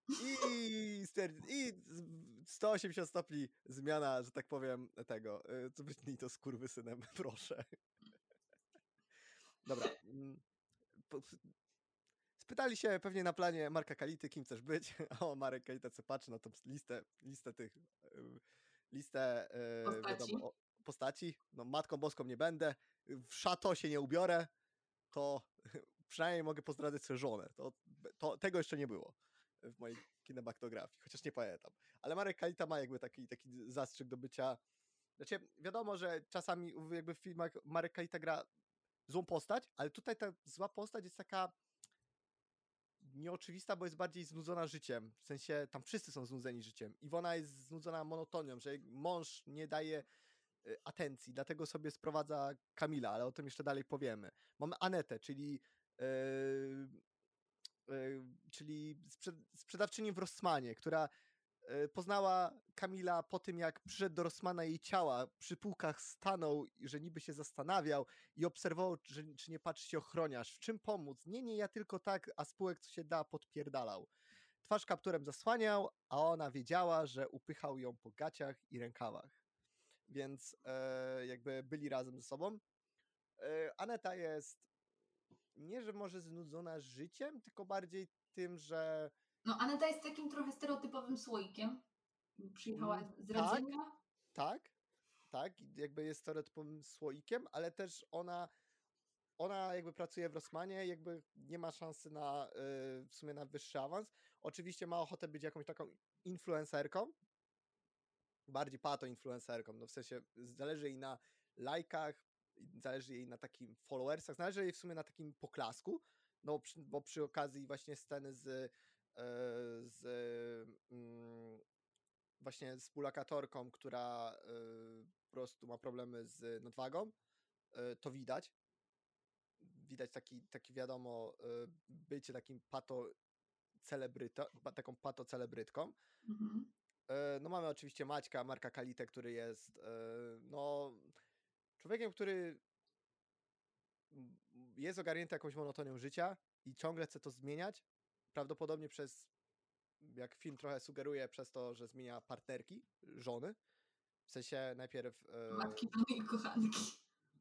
I, i z- 180 stopni zmiana, że tak powiem, tego. y, Co wytnij to z synem, proszę. Dobra. mm, Spytali się pewnie na planie Marka Kality, kim chcesz być. O, Marek Kalita co patrzy na tą listę, listę tych, y, listę y, Postaci. wiadomo, postaci. No, Matką Boską nie będę, w szato się nie ubiorę, to przynajmniej mogę pozdrawiać swoją żonę. To, to, tego jeszcze nie było w mojej kinematografii, chociaż nie pamiętam. Ale Marek Kalita ma jakby taki, taki zastrzyk do bycia. Znaczy, wiadomo, że czasami jakby w filmach Marek Kalita gra złą postać, ale tutaj ta zła postać jest taka nieoczywista, bo jest bardziej znudzona życiem. W sensie tam wszyscy są znudzeni życiem. Iwona jest znudzona monotonią, że mąż nie daje atencji, dlatego sobie sprowadza Kamila, ale o tym jeszcze dalej powiemy. Mamy Anetę, czyli yy, yy, czyli sprze- sprzedawczynię w Rossmanie, która yy, poznała Kamila po tym, jak przyszedł do Rossmana jej ciała, przy półkach stanął, że niby się zastanawiał i obserwował, że, czy nie patrzy się ochroniarz, w czym pomóc. Nie, nie, ja tylko tak, a spółek co się da podpierdalał. Twarz kapturem zasłaniał, a ona wiedziała, że upychał ją po gaciach i rękawach. Więc e, jakby byli razem ze sobą. E, Aneta jest nie, że może znudzona życiem, tylko bardziej tym, że No, Aneta jest takim trochę stereotypowym słoikiem. Przyjechała Mm, z tak. rdzenia. tak, tak, i jakby jest stereotypowym słoikiem, ale też ona, ona jakby pracuje w Rossmanie, jakby nie ma szansy na y, w sumie na wyższy awans. Oczywiście ma ochotę być jakąś taką influencerką, bardziej pato influencerką, no w sensie zależy jej na lajkach, zależy jej na takim followersach, zależy jej w sumie na takim poklasku, no przy, bo przy okazji właśnie sceny z, e, z mm, właśnie z pulakatorką, która e, po prostu ma problemy z nadwagą, e, to widać. Widać taki, taki wiadomo, bycie takim pato celebryto, pa- taką pato celebrytką. Mhm. E, No mamy oczywiście Maćka, Marka Kalitę, który jest e, no człowiekiem, który jest ogarnięty jakąś monotonią życia i ciągle chce to zmieniać. Prawdopodobnie przez, jak film trochę sugeruje, przez to, że zmienia partnerki, żony. W sensie najpierw e, Matki, żony i kochanki.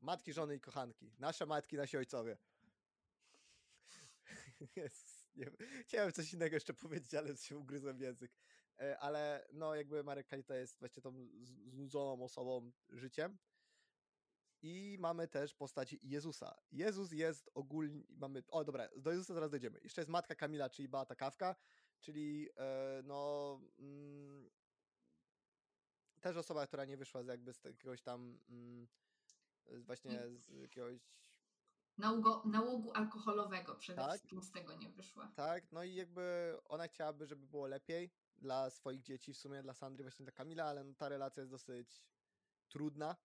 matki, żony i kochanki. Nasze matki, nasi ojcowie. Jezus, nie. Chciałem coś innego jeszcze powiedzieć, ale się ugryzłem w język. E, Ale no jakby Marek Kalita jest właśnie tą znudzoną osobą życiem. I mamy też postać Jezusa. Jezus jest ogólnie, mamy, o dobra, do Jezusa zaraz dojdziemy. Jeszcze jest matka Kamila, czyli Beata Kawka, czyli e, no mm, też osoba, która nie wyszła z jakby z jakiegoś tam mm, właśnie z jakiegoś Nałogo, nałogu alkoholowego przede Tak. wszystkim z tego nie wyszła. Tak, no i jakby ona chciałaby, żeby było lepiej dla swoich dzieci, w sumie dla Sandry, właśnie dla Kamila, ale no ta relacja jest dosyć trudna,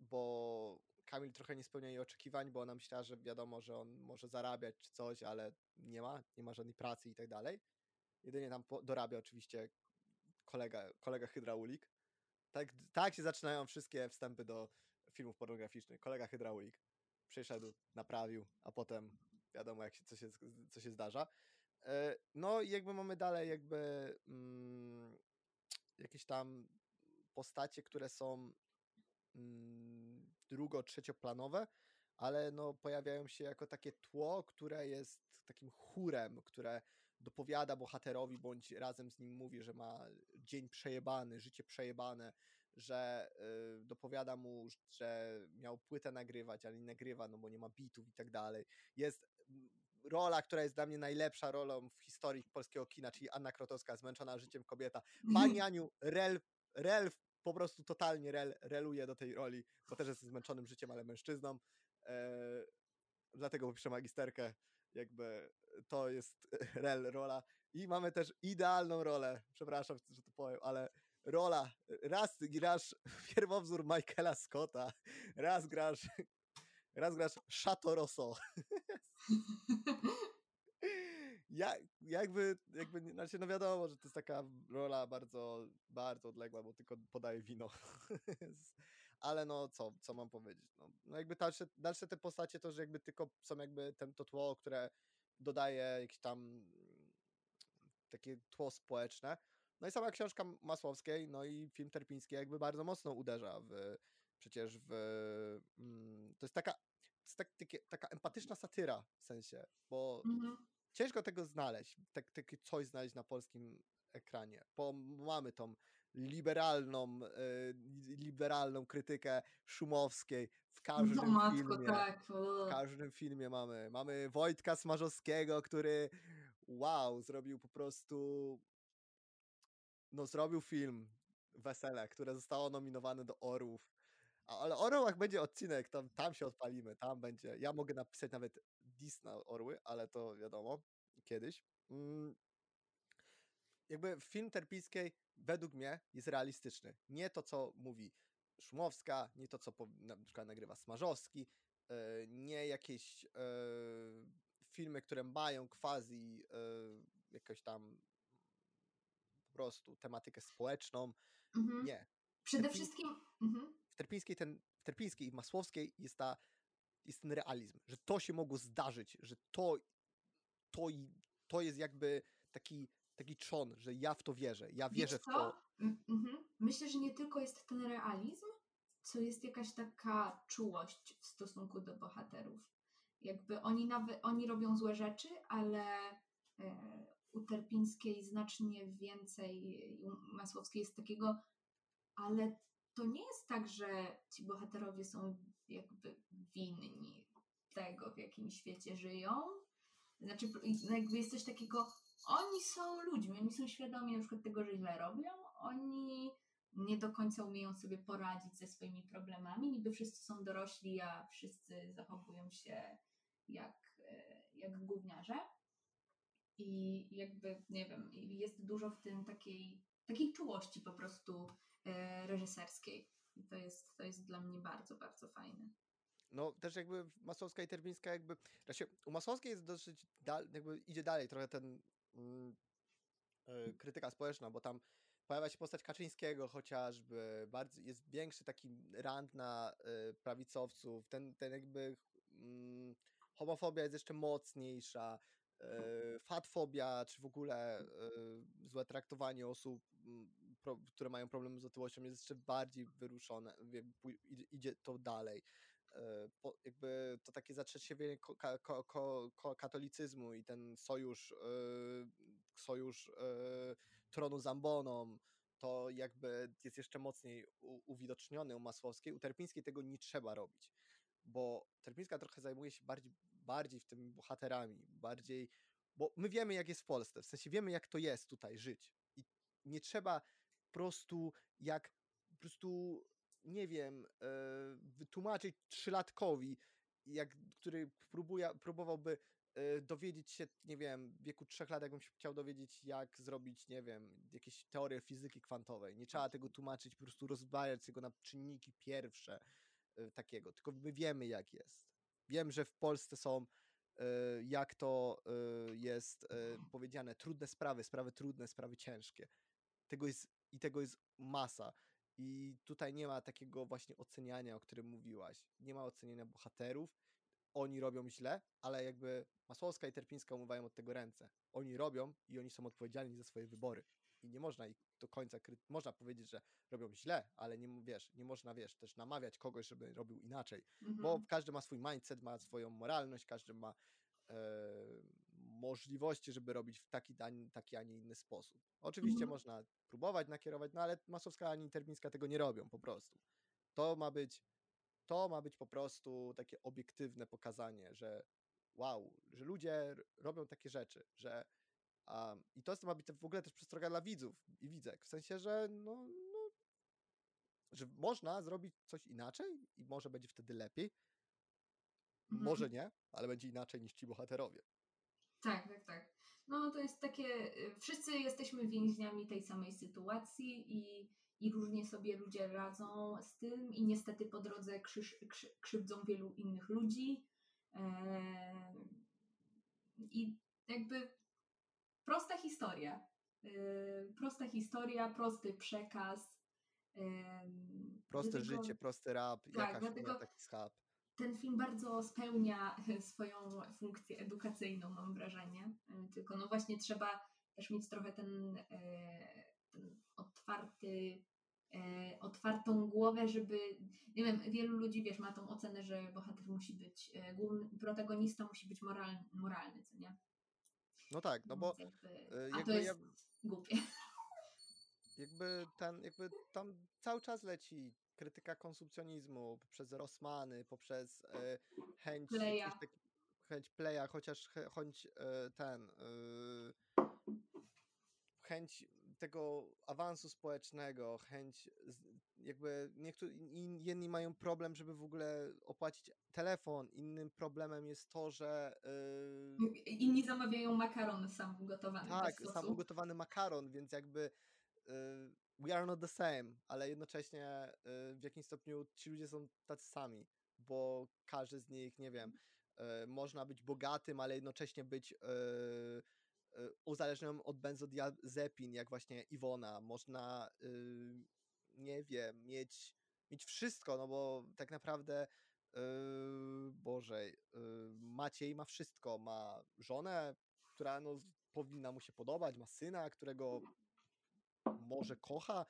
bo Kamil trochę nie spełnia jej oczekiwań, bo ona myślała, że wiadomo, że on może zarabiać czy coś, ale nie ma, nie ma żadnej pracy i tak dalej. Jedynie tam dorabia oczywiście kolega, kolega hydraulik. Tak, tak się zaczynają wszystkie wstępy do filmów pornograficznych. Kolega hydraulik przyszedł, naprawił, a potem wiadomo, jak się, co, się, co się zdarza. E, No i jakby mamy dalej jakby mm, jakieś tam postacie, które są mm, drugo, trzecioplanowe, ale no pojawiają się jako takie tło, które jest takim chórem, które dopowiada bohaterowi, bądź razem z nim mówi, że ma dzień przejebany, życie przejebane, że y, dopowiada mu, że miał płytę nagrywać, ale nie nagrywa, no bo nie ma bitów i tak dalej. Jest rola, która jest dla mnie najlepsza rolą w historii polskiego kina, czyli Anna Krotowska, zmęczona życiem kobieta. Pani Aniu, rel, rel po prostu totalnie rel, reluje do tej roli, bo też jest zmęczonym życiem, ale mężczyzną. E, dlatego piszę magisterkę, jakby to jest rel rola. I mamy też idealną rolę, przepraszam, że to powiem, ale rola, raz grasz pierwowzór Michaela Scotta, raz grasz raz grasz Chateau Rosso. Ja, jakby, jakby, znaczy no wiadomo, że to jest taka rola bardzo, bardzo odległa, bo tylko podaje wino. Ale no co, co mam powiedzieć? No, no jakby dalsze, dalsze te postacie to, że jakby tylko są jakby ten, to tło, które dodaje jakieś tam takie tło społeczne. No i sama książka Masłowskiej, no i film Terpiński jakby bardzo mocno uderza w, przecież w, mm, to jest taka, tak, takie, taka empatyczna satyra w sensie, bo Mhm. ciężko tego znaleźć, tak, takie coś znaleźć na polskim ekranie, bo mamy tą liberalną, e, liberalną krytykę Szumowskiej w każdym No matko, filmie. tak. W każdym filmie mamy. Mamy Wojtka Smarzowskiego, który wow, zrobił po prostu no zrobił film Wesele, które zostało nominowane do Orłów. Ale o Orłach będzie odcinek, tam, tam się odpalimy, tam będzie. Ja mogę napisać nawet dis na Orły, ale to wiadomo, kiedyś. Mm. Jakby film Terpińskiej według mnie jest realistyczny. Nie to, co mówi Szumowska, nie to, co po, na przykład nagrywa Smarzowski, e, nie jakieś e, filmy, które mają quasi e, jakoś tam po prostu tematykę społeczną. Mhm. Nie. Przede wszystkim. Mhm. W Terpińskiej, ten, w Terpińskiej i w Masłowskiej jest, ta, jest ten realizm, że to się mogło zdarzyć, że to, to, i- to jest jakby taki, taki trzon, że ja w to wierzę, ja wierzę w to. Mhm. Myślę, że nie tylko jest ten realizm, co jest jakaś taka czułość w stosunku do bohaterów. Jakby oni nawet oni robią złe rzeczy, ale e, u Terpińskiej znacznie więcej, u Masłowskiej jest takiego, ale to nie jest tak, że ci bohaterowie są jakby winni tego, w jakim świecie żyją. Znaczy, jakby jest coś takiego, oni są ludźmi, oni są świadomi na przykład tego, że źle robią, oni nie do końca umieją sobie poradzić ze swoimi problemami. Niby wszyscy są dorośli, a wszyscy zachowują się jak, e, jak gówniarze. I jakby, nie wiem, jest dużo w tym takiej, takiej czułości po prostu reżyserskiej. I to jest, to jest dla mnie bardzo, bardzo fajne. No też jakby Masłowska i Terpińska jakby, znaczy u Masłowskiej jest dosyć, dal, jakby idzie dalej trochę ten mm, e, krytyka społeczna, bo tam pojawia się postać Kaczyńskiego chociażby, bardzo, jest większy taki rant na e, prawicowców, ten, ten jakby mm, homofobia jest jeszcze mocniejsza, e, fatfobia, czy w ogóle e, złe traktowanie osób, m, pro, które mają problemy z otyłością jest jeszcze bardziej wyruszone, idzie- to dalej e, po, jakby to takie zatrzeciewienie ko, ko, ko, katolicyzmu i ten sojusz, e, sojusz e, tronu z amboną, to jakby jest jeszcze mocniej u, uwidoczniony u Masłowskiej. U Terpińskiej tego nie trzeba robić, bo Terpińska trochę zajmuje się bardziej, bardziej w tym bohaterami, bardziej, bo my wiemy jak jest w Polsce, w sensie wiemy jak to jest tutaj żyć i nie trzeba prostu jak po prostu nie wiem, e, wytłumaczyć trzylatkowi, jak, który próbuje, próbowałby e, dowiedzieć się, nie wiem, w wieku trzech lat, jakbym się chciał dowiedzieć, jak zrobić, nie wiem, jakieś teorie fizyki kwantowej. Nie trzeba tego tłumaczyć, po prostu rozbijać go na czynniki pierwsze e, takiego, tylko my wiemy, jak jest. Wiem, że w Polsce są, jak to jest powiedziane, trudne sprawy, sprawy trudne, sprawy ciężkie. Tego jest, I tego jest masa. I tutaj nie ma takiego właśnie oceniania, o którym mówiłaś. Nie ma oceniania bohaterów. Oni robią źle, ale jakby Masłowska i Terpińska umywają od tego ręce. Oni robią i oni są odpowiedzialni za swoje wybory. I nie można ich do końca kry... Można powiedzieć, że robią źle, ale nie, wiesz, nie można, wiesz, też namawiać kogoś, żeby robił inaczej. Bo Mhm. każdy ma swój mindset, ma swoją moralność, każdy ma e, możliwości, żeby robić w taki, taki, a nie inny sposób. Oczywiście Mhm. można próbować nakierować, no ale Masowska ani Termińska tego nie robią po prostu. To ma być, to ma być po prostu takie obiektywne pokazanie, że wow, że ludzie robią takie rzeczy, że a, i to jest- ma być w ogóle też przestroga dla widzów i widzek, w sensie, że no, no że można zrobić coś inaczej i może będzie wtedy lepiej, Mhm. może nie, ale będzie inaczej niż ci bohaterowie. Tak, tak, tak. No to jest takie, y, wszyscy jesteśmy więźniami tej samej sytuacji i, i różnie sobie ludzie radzą z tym i niestety po drodze krzyż, krzy, krzywdzą wielu innych ludzi. Eee, I jakby prosta historia. Eee, prosta historia, prosty przekaz. Eee, Proste dlatego- życie, prosty rap, tak, jakaś dlatego- taki schab. Ten film bardzo spełnia swoją funkcję edukacyjną, mam wrażenie. Y, Tylko no właśnie trzeba też mieć trochę ten, e, ten otwarty, e, otwartą głowę, żeby, nie wiem, wielu ludzi, wiesz, ma tą ocenę, że bohater musi być, e, główny protagonista musi być moralny, moralny co nie? No tak, no bo jakby, a jakby to jest ja, głupie. jakby ten, jakby tam cały czas leci krytyka konsumpcjonizmu poprzez Rossmany, poprzez e, chęć Playa. chęć playa, chociaż ch- chęć e, ten e, chęć tego awansu społecznego, chęć jakby niektórzy jedni mają problem, żeby w ogóle opłacić telefon, innym problemem jest to, że Inni zamawiają makaron sam ugotowany tak, sam ugotowany makaron, więc jakby we are not the same, ale jednocześnie y, w jakimś stopniu ci ludzie są tacy sami, bo każdy z nich, nie wiem, y, można być bogatym, ale jednocześnie być y, uzależnionym od benzodiazepin, jak właśnie Iwona. Można, nie wiem, mieć, mieć wszystko, no bo tak naprawdę Boże, Maciej ma wszystko. Ma żonę, która no, powinna mu się podobać, ma syna, którego może kocha,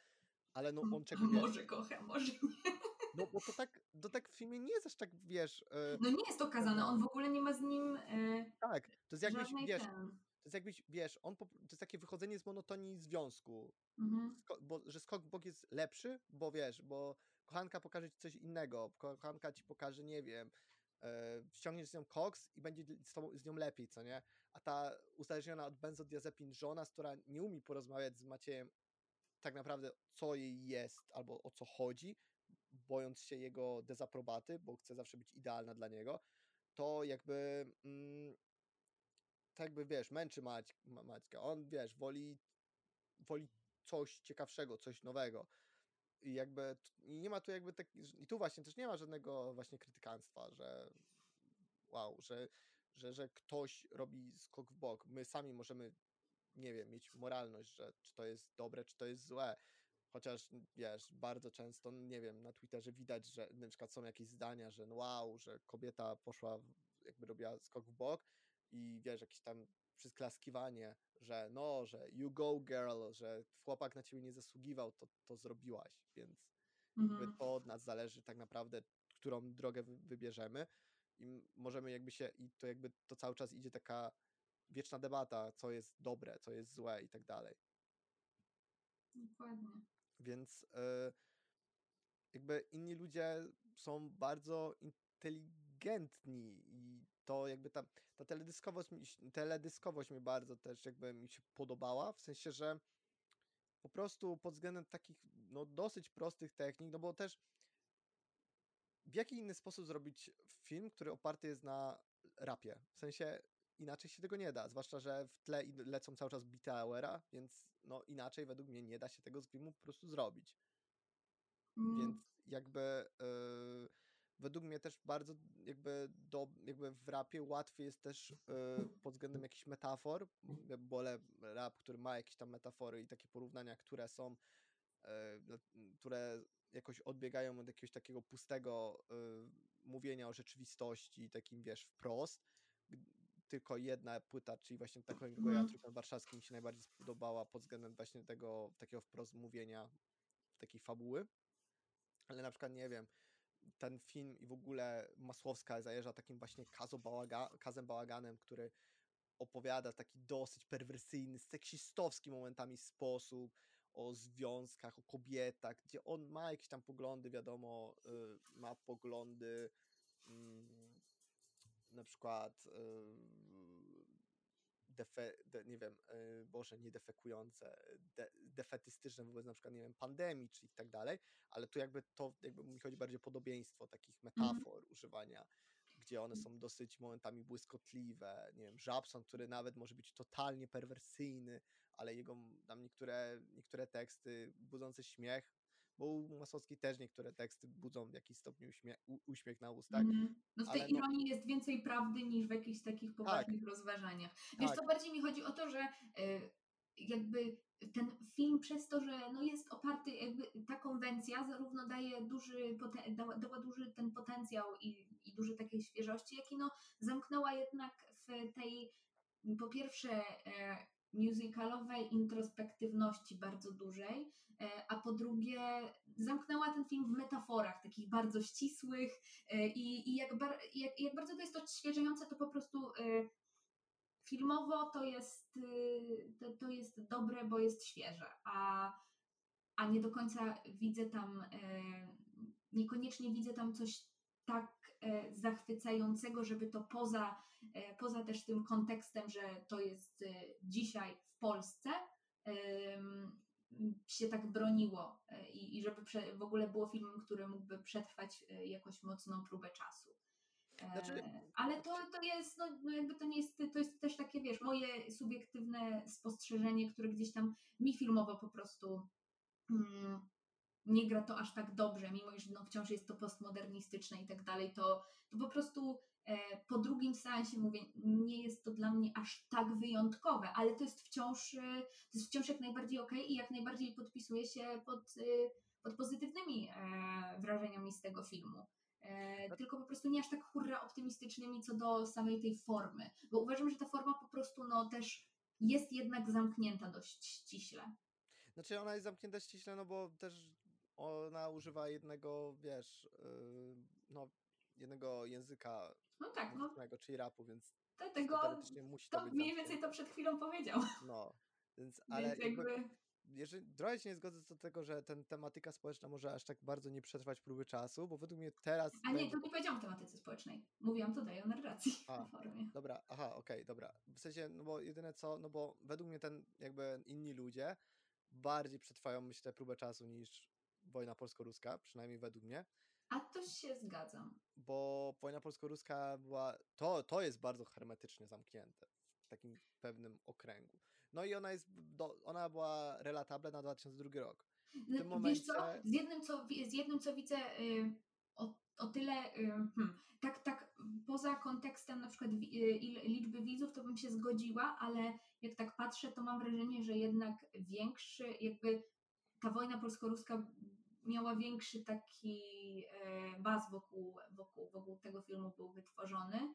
ale no on czego wiesz, Może kocha, może nie. no bo to tak, to tak w filmie nie jest aż tak, wiesz, yy, No nie jest okazane, on w ogóle nie ma z nim e, tak, to jest jakbyś, wiesz, ten. to jest jakbyś, wiesz, on, po, to jest takie wychodzenie z monotonii związku, Mhm. sko- bo, że skok bok jest lepszy, bo wiesz, bo kochanka pokaże ci coś innego, kochanka ci pokaże, nie wiem, e, ściągniesz z nią koks i będzie z, tobą, z nią lepiej, co nie? A ta uzależniona od benzodiazepin żona, która nie umie porozmawiać z Maciejem tak naprawdę, co jej jest albo o co chodzi, bojąc się jego dezaprobaty, bo chce zawsze być idealna dla niego, to jakby mm, tak jakby, wiesz, męczy Mać, Ma- Maćka. On, wiesz, woli, woli coś ciekawszego, coś nowego. I jakby nie ma tu jakby tak, i tu właśnie też nie ma żadnego właśnie krytykanstwa, że wow, że, że, że ktoś robi skok w bok. My sami możemy, nie wiem, mieć moralność, że czy to jest dobre, czy to jest złe. Chociaż wiesz, bardzo często, nie wiem, na Twitterze widać, że na przykład są jakieś zdania, że no wow, że kobieta poszła, jakby robiła skok w bok i wiesz, jakieś tam przysklaskiwanie, że no, że you go girl, że chłopak na ciebie nie zasługiwał, to, to zrobiłaś, więc Mhm. to od nas zależy tak naprawdę, którą drogę wy- wybierzemy i możemy jakby się, i to jakby to cały czas idzie taka wieczna debata, co jest dobre, co jest złe i tak dalej. Dokładnie. Więc e, jakby inni ludzie są bardzo inteligentni i to jakby ta, ta teledyskowość, teledyskowość mi bardzo też jakby mi się podobała, w sensie, że po prostu pod względem takich no dosyć prostych technik, no bo też w jaki inny sposób zrobić film, który oparty jest na rapie? W sensie inaczej się tego nie da, zwłaszcza, że w tle lecą cały czas bity Auera, więc no inaczej według mnie nie da się tego z filmu po prostu zrobić. Mm, Więc jakby yy, według mnie też bardzo jakby, do, jakby w rapie łatwiej jest też yy, pod względem jakichś metafor, wolę rap, który ma jakieś tam metafory i takie porównania, które są, yy, no, które jakoś odbiegają od jakiegoś takiego pustego mówienia o rzeczywistości, takim wiesz, wprost. Tylko jedna płyta, czyli właśnie ja Mhm. Trójkąt Warszawski mi się najbardziej spodobała pod względem właśnie tego takiego wprost mówienia, takiej fabuły ale na przykład nie wiem, ten film i w ogóle Masłowska zajeżdża takim właśnie kazo bałaga, kazem bałaganem, który opowiada w taki dosyć perwersyjny, seksistowski momentami sposób o związkach, o kobietach, gdzie on ma jakieś tam poglądy, wiadomo, y, ma poglądy mm, na przykład y, defe, de, nie wiem, y, Boże, nie defekujące, de, defetystyczne wobec na przykład, nie wiem, pandemii czy i tak dalej, ale tu jakby to, jakby mi chodzi bardziej o podobieństwo takich metafor używania, gdzie one są dosyć momentami błyskotliwe, nie wiem, Żabson, który nawet może być totalnie perwersyjny, ale jego tam niektóre, niektóre teksty budzące śmiech, bo u Masowskiej też niektóre teksty budzą w jakiś stopniu uśmie, u, uśmiech na ustach, Mhm. No w tej no- ironii jest więcej prawdy niż w jakichś takich poważnych rozważaniach. Wiesz, Tak. to bardziej mi chodzi o to, że y, jakby ten film przez to, że no jest oparty, jakby ta konwencja zarówno daje duży, dała, dała duży ten potencjał i, i duży takiej świeżości, jak i no zamknęła jednak w tej, po pierwsze, e, musicalowej introspektywności bardzo dużej, e, a po drugie zamknęła ten film w metaforach takich bardzo ścisłych e, i, i jak, bar, jak, jak bardzo to jest odświeżające, to po prostu e, filmowo to jest, to, to jest dobre, bo jest świeże, a, a nie do końca widzę tam, niekoniecznie widzę tam coś tak zachwycającego, żeby to poza poza też tym kontekstem, że to jest e, dzisiaj w Polsce, się tak broniło e, i, i żeby w ogóle było filmem, który mógłby przetrwać jakoś mocną próbę czasu. Znaczy, ale to, to jest, no, no, jakby to nie jest, to jest też takie, wiesz, moje subiektywne spostrzeżenie, które gdzieś tam mi filmowo po prostu mm, nie gra to aż tak dobrze, mimo iż no, wciąż jest to postmodernistyczne i tak dalej, to, to po prostu E, po drugim seansie mówię, nie jest to dla mnie aż tak wyjątkowe, ale to jest wciąż, e, to jest wciąż jak najbardziej ok i jak najbardziej podpisuję się pod, e, pod pozytywnymi wrażeniami z tego filmu. Tylko po prostu nie aż tak hurra optymistycznymi co do samej tej formy, bo uważam, że ta forma po prostu no też jest jednak zamknięta dość ściśle. Znaczy ona jest zamknięta ściśle, no bo też ona używa jednego, wiesz, yy, no jednego języka no tak, no. czyli rapu, więc Dlatego musi to, to mniej więcej to przed chwilą powiedział. No, więc ale więc jakby, jakby... Jeżeli, trochę się nie zgodzę co do tego, że ten tematyka społeczna może aż tak bardzo nie przetrwać próby czasu, bo według mnie teraz... A nie, to nie powiedziałam o tematyce społecznej. Mówiłam tutaj o narracji A, formie. Dobra, aha, okej, okay, dobra. W sensie, no bo jedyne co, no bo według mnie ten jakby inni ludzie bardziej przetrwają, myślę, próbę czasu niż wojna polsko-ruska, przynajmniej według mnie. A to się zgadzam. Bo wojna polsko-ruska była, to, to jest bardzo hermetycznie zamknięte w takim pewnym okręgu. No i ona jest, do, ona była relatable na 2002 rok. W no, tym momencie... Wiesz co, z jednym co, z jednym, co widzę y, o, o tyle, y, hmm, tak, tak poza kontekstem na przykład y, liczby widzów, to bym się zgodziła, ale jak tak patrzę, to mam wrażenie, że jednak większy, jakby ta wojna polsko-ruska miała większy taki e, baz wokół, wokół, wokół tego filmu był wytworzony,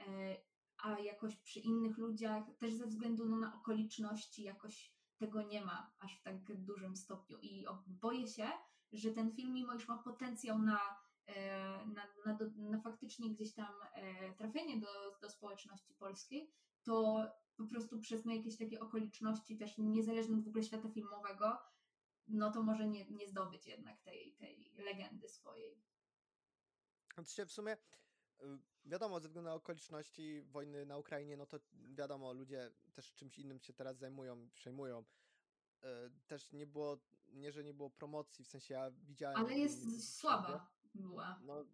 e, a jakoś przy innych ludziach, też ze względu no, na okoliczności, jakoś tego nie ma aż w tak dużym stopniu. I boję się, że ten film, mimo iż ma potencjał na, e, na, na, na faktycznie gdzieś tam trafienie do, do społeczności polskiej, to po prostu przez no, jakieś takie okoliczności, też niezależnie od w ogóle świata filmowego, no to może nie, nie zdobyć jednak tej, tej legendy swojej. Oczywiście w sumie y, wiadomo, ze względu na okoliczności wojny na Ukrainie, no to wiadomo, ludzie też czymś innym się teraz zajmują, przejmują. Y, też nie było, nie, że nie było promocji, w sensie ja widziałem... Ale jest słaba była. No,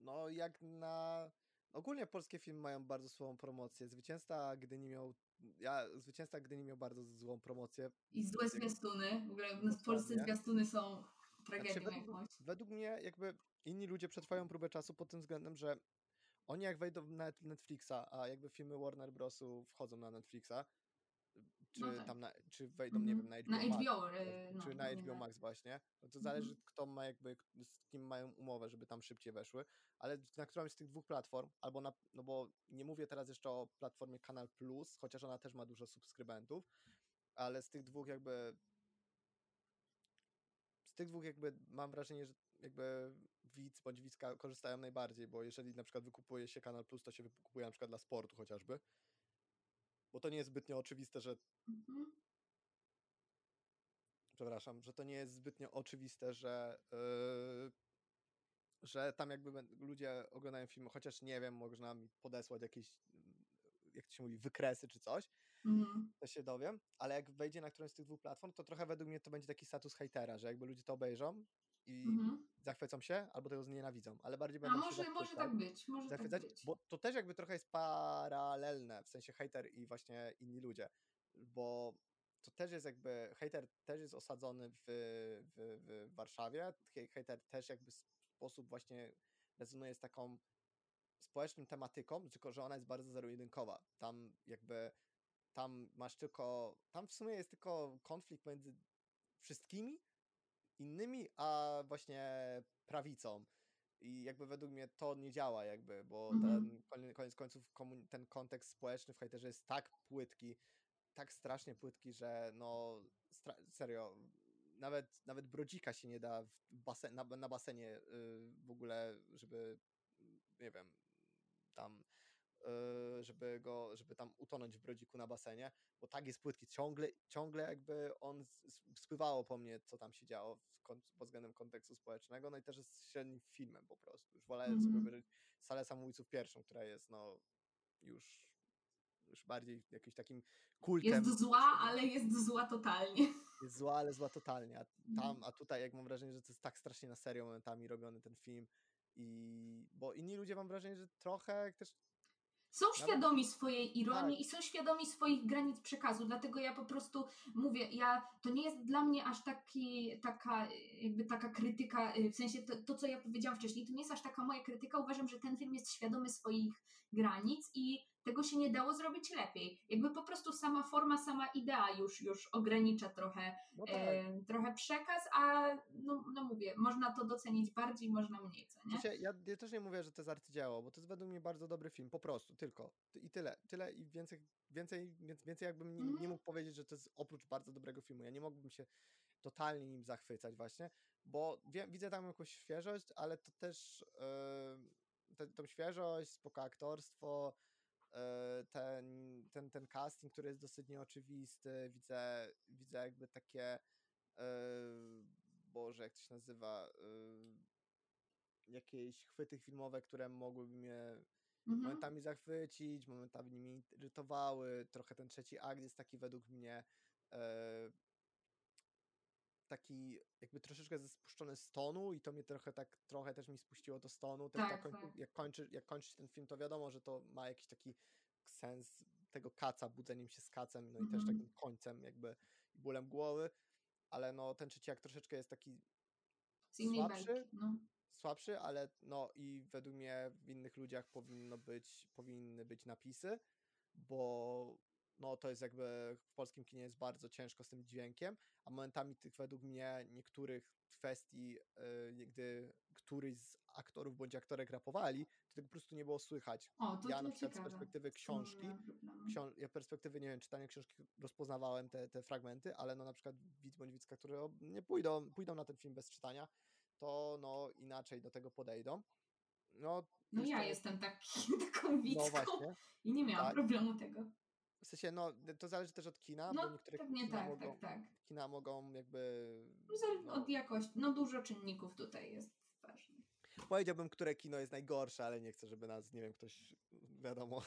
no jak na... Ogólnie polskie filmy mają bardzo słabą promocję. Zwycięzca Gdyni miał ja zwycięzca Gdyni miał bardzo złą promocję. I złe zwiastuny. W ogóle w Polsce zwiastuny są tragedią znaczy, według, jakąś. Według mnie jakby inni ludzie przetrwają próbę czasu pod tym względem, że oni jak wejdą na Netflixa, a jakby filmy Warner Brosu wchodzą na Netflixa, czy no tak. tam na, czy wejdą, mm -hmm. nie wiem, na HBO, na HBO Max, yy, no, czy na HBO Max właśnie, no to zależy mm -hmm. kto ma jakby, z kim mają umowę, żeby tam szybciej weszły, ale na którąś z tych dwóch platform, albo na, no bo nie mówię teraz jeszcze o platformie Kanal Plus, chociaż ona też ma dużo subskrybentów, ale z tych dwóch jakby z tych dwóch jakby mam wrażenie, że jakby widz bądź widzka korzystają najbardziej, bo jeżeli na przykład wykupuje się Kanal Plus, to się wykupuje na przykład dla sportu chociażby, bo to nie jest zbytnio oczywiste, że. Mhm. Przepraszam, że to nie jest zbytnio oczywiste, że. Yy, że tam jakby ludzie oglądają filmy, chociaż nie wiem, można mi podesłać jakieś, jak to się mówi, wykresy czy coś, mhm. to się dowiem, ale jak wejdzie na którąś z tych dwóch platform, to trochę według mnie to będzie taki status hejtera, że jakby ludzie to obejrzą i mhm. zachwycą się, albo tego znienawidzą, ale bardziej będą A może, może tak być, może tak zachwycać, tak być. bo to też jakby trochę jest paralelne, w sensie hater i właśnie inni ludzie, bo to też jest jakby, hater też jest osadzony w, w, w Warszawie, hater też jakby w sposób właśnie rezonuje z taką społeczną tematyką, tylko że ona jest bardzo zero-jedynkowa. Tam jakby, tam masz tylko, tam w sumie jest tylko konflikt między wszystkimi, innymi, a właśnie prawicą. I jakby według mnie to nie działa jakby, bo -hmm. ten koniec końców ten kontekst społeczny w hejterze jest tak płytki, tak strasznie płytki, że no serio, nawet, nawet brodzika się nie da basen, na, na basenie y, w ogóle, żeby nie wiem, tam żeby go, żeby tam utonąć w brodziku na basenie, bo tak jest płytki, ciągle, ciągle jakby on spływało po mnie, co tam się działo pod względem kontekstu społecznego, no i też jest średnim filmem po prostu. Już wolałem sobie Mhm. obejrzeć Salę Samobójców pierwszą, która jest no już, już bardziej jakimś takim kultem. Jest zła, ale jest zła totalnie. jest zła, ale zła totalnie. A Mhm. tam, a tutaj jak mam wrażenie, że to jest tak strasznie na serio momentami robiony ten film. I bo inni ludzie mam wrażenie, że trochę też Są świadomi swojej ironii Tak. i są świadomi swoich granic przekazu, dlatego ja po prostu mówię, ja, to nie jest dla mnie aż taki, taka, jakby taka krytyka, y, w sensie to, to, co ja powiedziałam wcześniej, to nie jest aż taka moja krytyka, uważam, że ten film jest świadomy swoich granic i tego się nie dało zrobić lepiej. Jakby po prostu sama forma, sama idea już, już ogranicza trochę, no tak. e, trochę przekaz, a no, no mówię, można to docenić bardziej, można mniej, co nie? Sensie, ja, ja też nie mówię, że to jest arcydzieło, bo to jest według mnie bardzo dobry film, po prostu, tylko. Ty- I tyle. Tyle i więcej, więcej, więc więcej jakbym nie, nie Mhm. mógł powiedzieć, że to jest oprócz bardzo dobrego filmu. Ja nie mógłbym się totalnie nim zachwycać właśnie, bo widzę tam jakąś świeżość, ale to też yy, te, tą świeżość, spoko aktorstwo, yy, ten, ten, ten casting, który jest dosyć nieoczywisty, widzę, widzę jakby takie yy, Boże, jak to się nazywa, yy, jakieś chwyty filmowe, które mogłyby mnie Mhm. momentami zachwycić, momentami mnie irytowały. Trochę ten trzeci akt jest taki według mnie taki jakby troszeczkę ze- spuszczony z tonu i to mnie trochę tak, trochę też mi spuściło to z tonu. Też Tak, tak, końcu, tak. jak, kończy, jak kończy się ten film, to wiadomo, że to ma jakiś taki sens tego kaca, budzeniem się z kacem, no i też Mhm. takim końcem jakby i bólem głowy, ale no ten trzeci akt troszeczkę jest taki słabszy, bajki, no. słabszy, ale no i według mnie w innych ludziach powinno być, powinny być napisy, bo no to jest jakby w polskim kinie jest bardzo ciężko z tym dźwiękiem, a momentami tych według mnie niektórych kwestii, yy, gdy któryś z aktorów bądź aktorek rapowali, to tego po prostu nie było słychać. O, ja na przykład ciekawe. z perspektywy Z nie książki, miałam problemu. ksią- ja perspektywy, nie wiem, czytania książki rozpoznawałem te, te fragmenty, ale no na przykład widz bądź widzka, które nie pójdą, pójdą na ten film bez czytania, to no inaczej do tego podejdą. No, No ja jestem taki, taką widzką No i nie miałam tak. problemu tego. W sensie, no to zależy też od kina, bo No niektóre pewnie kina, tak, mogą, tak, tak. kina mogą jakby... No, Zależy no, od jakości, no dużo czynników tutaj jest ważnych. Powiedziałbym, które kino jest najgorsze, ale nie chcę, żeby nas, nie wiem, ktoś, wiadomo,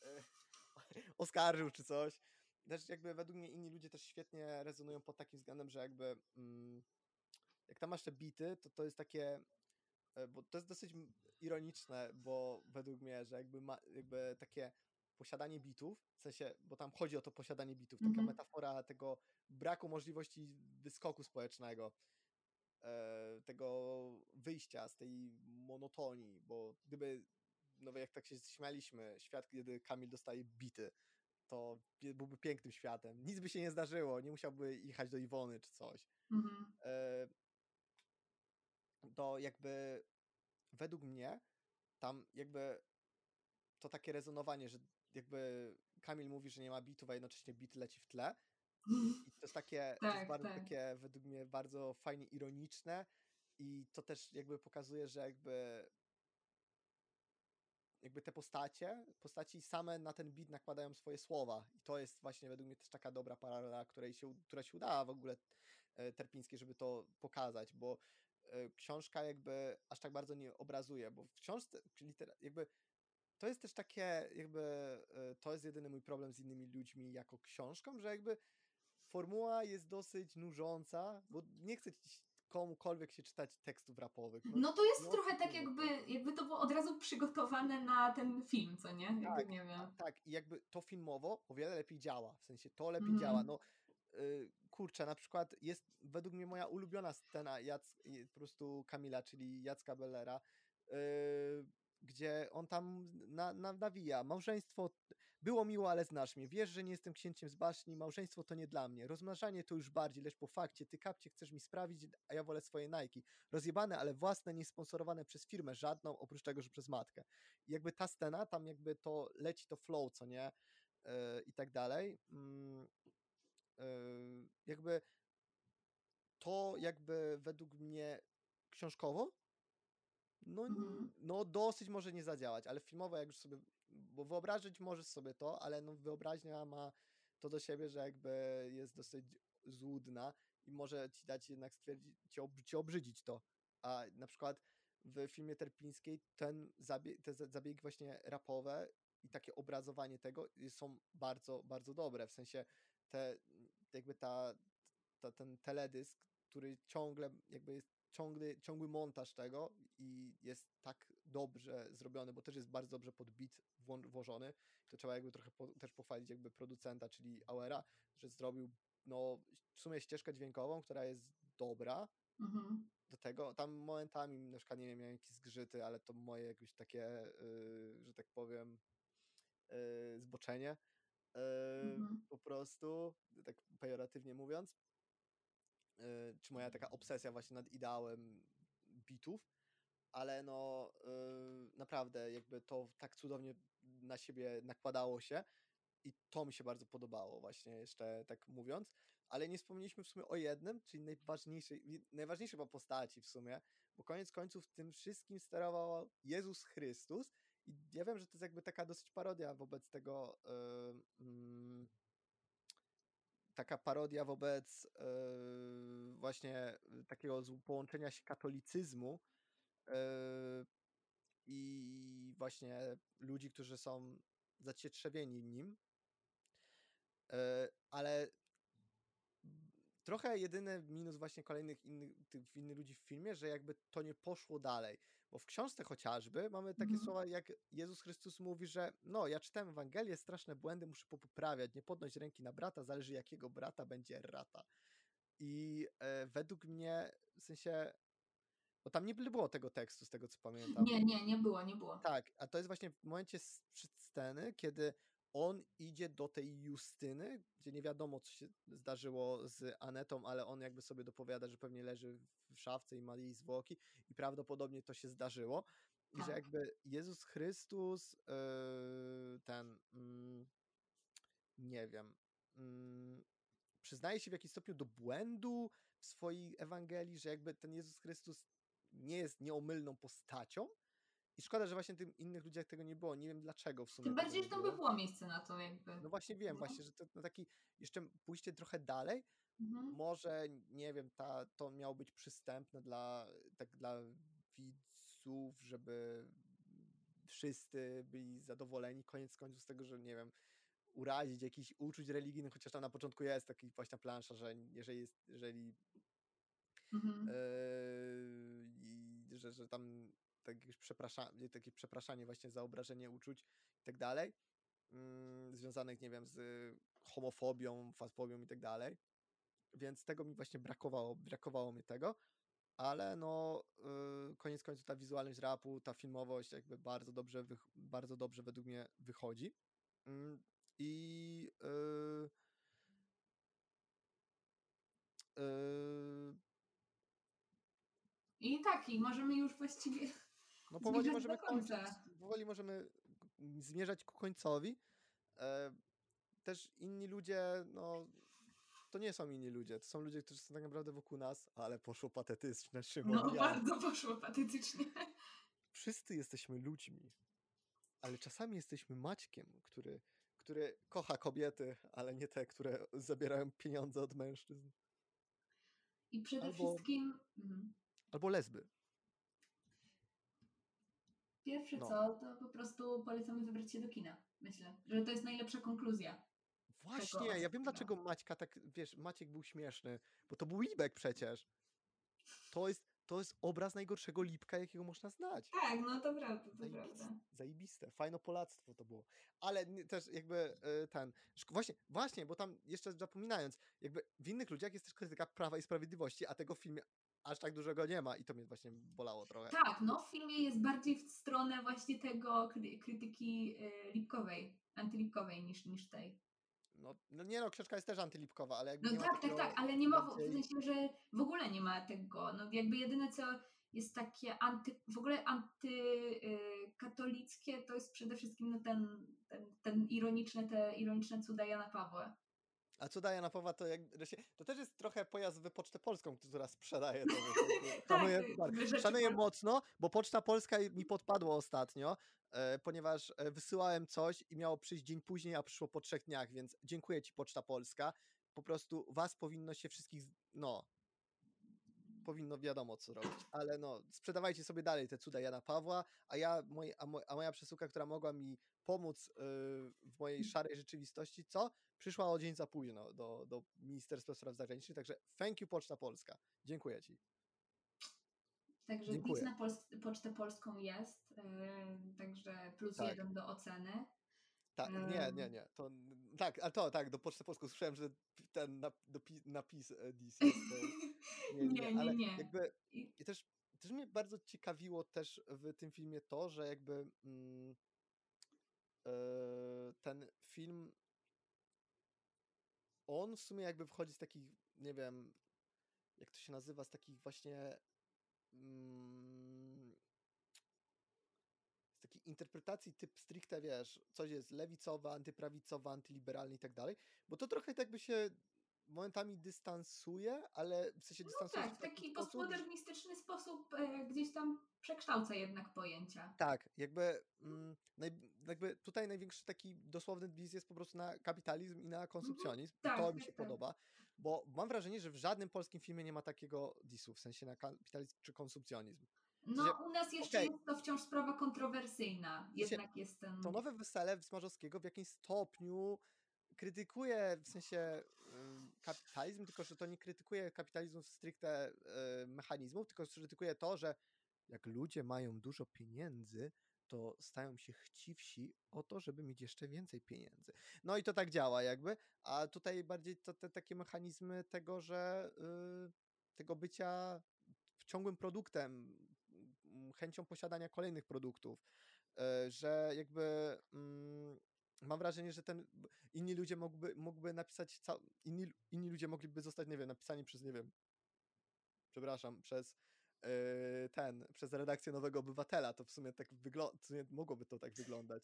oskarżył czy coś. Też jakby według mnie inni ludzie też świetnie rezonują pod takim względem, że jakby mm, jak tam masz te bity, to to jest takie, e, bo to jest dosyć ironiczne, bo według mnie, że jakby, ma, jakby takie posiadanie bitów, w sensie, bo tam chodzi o to posiadanie bitów, taka Mhm. metafora tego braku możliwości wyskoku społecznego, e, tego wyjścia z tej monotonii, bo gdyby, no jak tak się śmialiśmy, świat, kiedy Kamil dostaje bity, to byłby pięknym światem. Nic by się nie zdarzyło, nie musiałby jechać do Iwony czy coś. Mhm. E, to jakby według mnie tam jakby to takie rezonowanie, że jakby Kamil mówi, że nie ma bitów, a jednocześnie bit leci w tle. I to jest takie, to jest Tak, bardzo tak. takie według mnie bardzo fajnie ironiczne i to też jakby pokazuje, że jakby jakby te postacie, postaci same na ten beat nakładają swoje słowa i to jest właśnie według mnie też taka dobra paralela, której się, która się udała w ogóle e, Terpińskiej, żeby to pokazać, bo e, książka jakby aż tak bardzo nie obrazuje, bo w książce, czyli jakby to jest też takie, jakby e, to jest jedyny mój problem z innymi ludźmi jako książką, że jakby formuła jest dosyć nużąca, bo nie chcę komukolwiek się czytać tekstów rapowych. No to jest no, trochę tak kurde. jakby, jakby to było od razu przygotowane na ten film, co nie? Jakby Tak, nie wiem. tak, i jakby to filmowo o wiele lepiej działa, w sensie to lepiej Mhm. działa, no y, kurczę, na przykład jest według mnie moja ulubiona scena Jac, po prostu Kamila, czyli Jacka Bellera, y, gdzie on tam na, na, nawija, małżeństwo było miło, ale znasz mnie, wiesz, że nie jestem księciem z baśni, małżeństwo to nie dla mnie, rozmnażanie to już bardziej, lecz po fakcie, ty kapcie chcesz mi sprawić, a ja wolę swoje Nike, rozjebane, ale własne, niesponsorowane przez firmę. Żadną, oprócz tego, że przez matkę. I jakby ta scena, tam jakby to leci to flow, co nie? e, i tak dalej. E, jakby to jakby według mnie książkowo no, Mhm. no dosyć może nie zadziałać, ale filmowo jak już sobie, bo wyobrazić możesz sobie to, ale no wyobraźnia ma to do siebie, że jakby jest dosyć złudna i może ci dać jednak stwierdzić, ci, ob, ci obrzydzić to. A na przykład w filmie Terpińskiej ten zabie, te za- zabiegi właśnie rapowe i takie obrazowanie tego są bardzo, bardzo dobre. W sensie te, jakby ta, ta, ten teledysk, który ciągle jakby jest ciągły, ciągły montaż tego i jest tak dobrze zrobiony, bo też jest bardzo dobrze pod beat wło- włożony. To trzeba jakby trochę po, też pochwalić jakby producenta, czyli Auera, że zrobił no w sumie ścieżkę dźwiękową, która jest dobra Mhm. do tego. Tam momentami na przykład nie wiem, miałem jakieś zgrzyty, ale to moje jakieś takie, yy, że tak powiem, yy, zboczenie. Yy, Mhm. po prostu, tak pejoratywnie mówiąc, yy, czy moja taka obsesja właśnie nad ideałem bitów, ale no yy, naprawdę jakby to tak cudownie na siebie nakładało się i to mi się bardzo podobało właśnie jeszcze tak mówiąc, ale nie wspomnieliśmy w sumie o jednym, czyli najważniejszej, najważniejszej postaci w sumie, bo koniec końców tym wszystkim sterował Jezus Chrystus i ja wiem, że to jest jakby taka dosyć parodia wobec tego yy, mm, taka parodia wobec yy, właśnie takiego połączenia się katolicyzmu yy, i właśnie ludzi, którzy są zacietrzewieni nim. Yy, ale trochę jedyny minus właśnie kolejnych innych, tych innych ludzi w filmie, że jakby to nie poszło dalej. Bo w książce chociażby mamy takie Mhm. słowa, jak Jezus Chrystus mówi, że no, ja czytałem Ewangelię, straszne błędy muszę poprawiać, nie podnoś ręki na brata, zależy jakiego brata będzie rata. I e, według mnie, w sensie, bo tam nie było tego tekstu, z tego co pamiętam. Nie, nie, nie było, nie było. Tak, a to jest właśnie w momencie sceny, kiedy on idzie do tej Justyny, gdzie nie wiadomo, co się zdarzyło z Anetą, ale on jakby sobie dopowiada, że pewnie leży w szafce i ma jej zwłoki i prawdopodobnie to się zdarzyło. I że Tak. jakby Jezus Chrystus, yy, ten, mm, nie wiem, mm, przyznaje się w jakiś stopniu do błędu w swojej Ewangelii, że jakby ten Jezus Chrystus nie jest nieomylną postacią. I szkoda, że właśnie tym innych ludziach tego nie było. Nie wiem dlaczego w sumie. Tym bardziej, że tam by było miejsce na to jakby. No właśnie wiem, No. właśnie, że to no taki jeszcze pójście trochę dalej, Mhm. może nie wiem, ta, to miało być przystępne dla, tak dla widzów, żeby wszyscy byli zadowoleni. Koniec końców z tego, że nie wiem, urazić jakiś uczuć religijnych, chociaż tam na początku jest taki właśnie plansza, że jeżeli jest, jeżeli Mhm. Yy, że, że tam tak jakieś przeprasza, takie przepraszanie właśnie za obrażenie uczuć i tak dalej, mm, związanych, nie wiem, z homofobią, fasfobią i tak dalej. Więc tego mi właśnie brakowało, brakowało mi tego, ale no yy, koniec końców ta wizualność rapu, ta filmowość jakby bardzo dobrze, bardzo dobrze według mnie wychodzi. Mm, I yy, yy, I tak, i możemy już właściwie. No powoli możemy do końca. kończyć, powoli możemy zmierzać ku końcowi. E, też inni ludzie, no to nie są inni ludzie, to są ludzie, którzy są tak naprawdę wokół nas, ale poszło patetyczne, Szymon. No, ja. bardzo poszło patetycznie. Wszyscy jesteśmy ludźmi, ale czasami jesteśmy Maćkiem, który, który kocha kobiety, ale nie te, które zabierają pieniądze od mężczyzn. I przede Albo- wszystkim. Mhm. Albo lesby. Pierwsze No. co, to po prostu polecamy wybrać się do kina. Myślę, że to jest najlepsza konkluzja. Właśnie, ja wiem dlaczego Maćka tak, wiesz, Maciek był śmieszny, bo to był Libek przecież. To jest, to jest obraz najgorszego Lipka, jakiego można znać. Tak, no to prawda, to Zajebiste, prawda. zajebiste, fajnopolactwo to było. Ale też jakby e, ten, właśnie, właśnie, bo tam jeszcze zapominając, jakby w innych ludziach jest też krytyka Prawa i Sprawiedliwości, a tego w filmie aż tak dużego nie ma i to mnie właśnie bolało trochę. Tak, no w filmie jest bardziej w stronę właśnie tego kry- krytyki y, lipkowej, antylipkowej niż, niż tej. No, no nie no, książka jest też antylipkowa, ale jakby No nie ma tak, tak, tak, ale nie ma w, w sensie, że w ogóle nie ma tego. No jakby jedyne co jest takie anty, w ogóle katolickie to jest przede wszystkim no, ten, ten, ten ironiczny, te ironiczne cuda Jana Pawła. A cuda Jana Pawła to, jak, to też jest trochę pojazd w Pocztę Polską, która sprzedaje to. Tak, Szanuję, tak, szanuję pol- mocno, bo Poczta Polska mi podpadło ostatnio, e, ponieważ e, wysyłałem coś i miało przyjść dzień później, a przyszło po trzech dniach, więc dziękuję Ci Poczta Polska. Po prostu Was powinno się wszystkich, no, powinno wiadomo co robić, ale no, sprzedawajcie sobie dalej te cuda Jana Pawła, a ja, moj, a moja przesyłka, która mogła mi pomóc y, w mojej szarej rzeczywistości, co? Przyszła o dzień za późno do, do Ministerstwa Spraw Zagranicznych, także thank you Poczta Polska. Dziękuję Ci. Także Dziękuję. PiS na Pols- Pocztę Polską jest, yy, także plus Tak. jeden do oceny. Tak, nie, nie, nie. To, tak, a to tak, do Poczty Polską słyszałem, że ten nap, dopi, napis e, jest, to, nie, nie, Nie, ale nie, jakby I- też, też mnie bardzo ciekawiło też w tym filmie to, że jakby mm, e, ten film on w sumie jakby wchodzi z takich, nie wiem, jak to się nazywa, z takich właśnie mm, z takiej interpretacji typ stricte, wiesz, coś jest lewicowe, antyprawicowe, antyliberalne i tak dalej, bo to trochę tak by się momentami dystansuje, ale w sensie No dystansuje się tak, w taki sposób, postmodernistyczny sposób e, gdzieś tam przekształca jednak pojęcia. Tak, jakby, mm, naj, jakby tutaj największy taki dosłowny diss jest po prostu na kapitalizm i na konsumpcjonizm. I tak, to mi tak, się tak. podoba, bo mam wrażenie, że w żadnym polskim filmie nie ma takiego dissu, w sensie na kapitalizm czy konsumpcjonizm. No sensie, u nas jeszcze okej. jest to wciąż sprawa kontrowersyjna. sensie, Jednak jest ten... To nowe wesele Smarzowskiego w jakimś stopniu krytykuje w sensie kapitalizm, tylko że to nie krytykuje kapitalizmu stricte y, mechanizmów, tylko krytykuje to, że jak ludzie mają dużo pieniędzy, to stają się chciwsi o to, żeby mieć jeszcze więcej pieniędzy. No i to tak działa jakby, a tutaj bardziej to te takie mechanizmy tego, że y, tego bycia ciągłym produktem, chęcią posiadania kolejnych produktów, y, że jakby mm, mam wrażenie, że ten inni ludzie mógłby, mógłby napisać, cał, inni, inni ludzie mogliby zostać, nie wiem, napisani przez, nie wiem, przepraszam, przez yy, ten, przez redakcję Nowego Obywatela, to w sumie tak wygląda, mogłoby to tak wyglądać,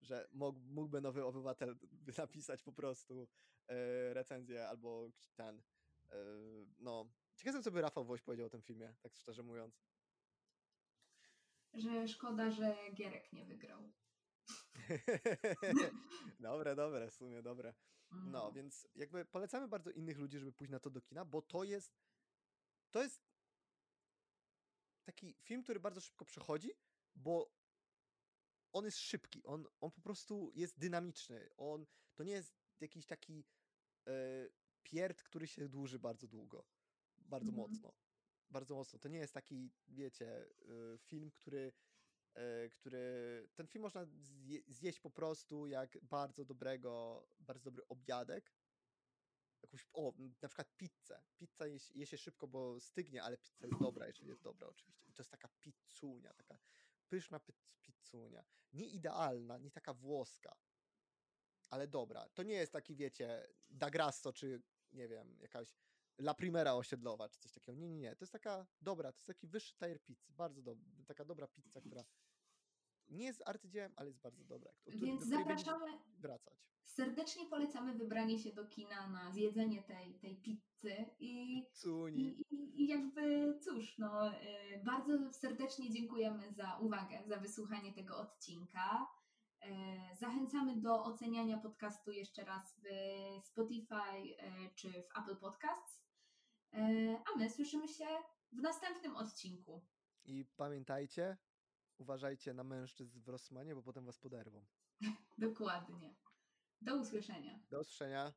że mógł, mógłby Nowy Obywatel napisać po prostu yy, recenzję albo ten, yy, no, ciekawe co by Rafał Woś powiedział o tym filmie, tak szczerze mówiąc. Że szkoda, że Gierek nie wygrał. dobre, dobre, w sumie dobre. No, Mm. więc jakby polecamy bardzo innych ludzi, żeby pójść na to do kina, bo to jest to jest taki film, który bardzo szybko przechodzi, bo on jest szybki, on, on po prostu jest dynamiczny. On to nie jest jakiś taki e, pierd, który się dłuży bardzo długo. Bardzo Mhm. mocno. Bardzo mocno. To nie jest taki, wiecie, e, film, który który ten film można zje, zjeść po prostu jak bardzo dobrego, bardzo dobry obiadek. Jakąś, o, na przykład pizzę. Pizza je, je się szybko, bo stygnie, ale pizza jest dobra, jeżeli jest dobra oczywiście. I to jest taka pizzunia, taka pyszna pizz- pizzunia. Nie idealna, nie taka włoska, ale dobra. To nie jest taki, wiecie, da grasso, czy nie wiem, jakaś La Primera osiedlowa, czy coś takiego. Nie, nie, nie. To jest taka dobra, to jest taki wyższy tier pizzy. Bardzo dobra. Taka dobra pizza, która nie jest arcydziełem, ale jest bardzo dobra. Więc zapraszamy, wracać. serdecznie polecamy wybranie się do kina na zjedzenie tej, tej pizzy i. I, i, jakby cóż, no, y, bardzo serdecznie dziękujemy za uwagę, za wysłuchanie tego odcinka. E, Zachęcamy do oceniania podcastu jeszcze raz w Spotify e, czy w Apple Podcasts. A my słyszymy się w następnym odcinku. I pamiętajcie, uważajcie na mężczyzn w Rossmanie, bo potem was poderwą. Dokładnie. Do usłyszenia. Do usłyszenia.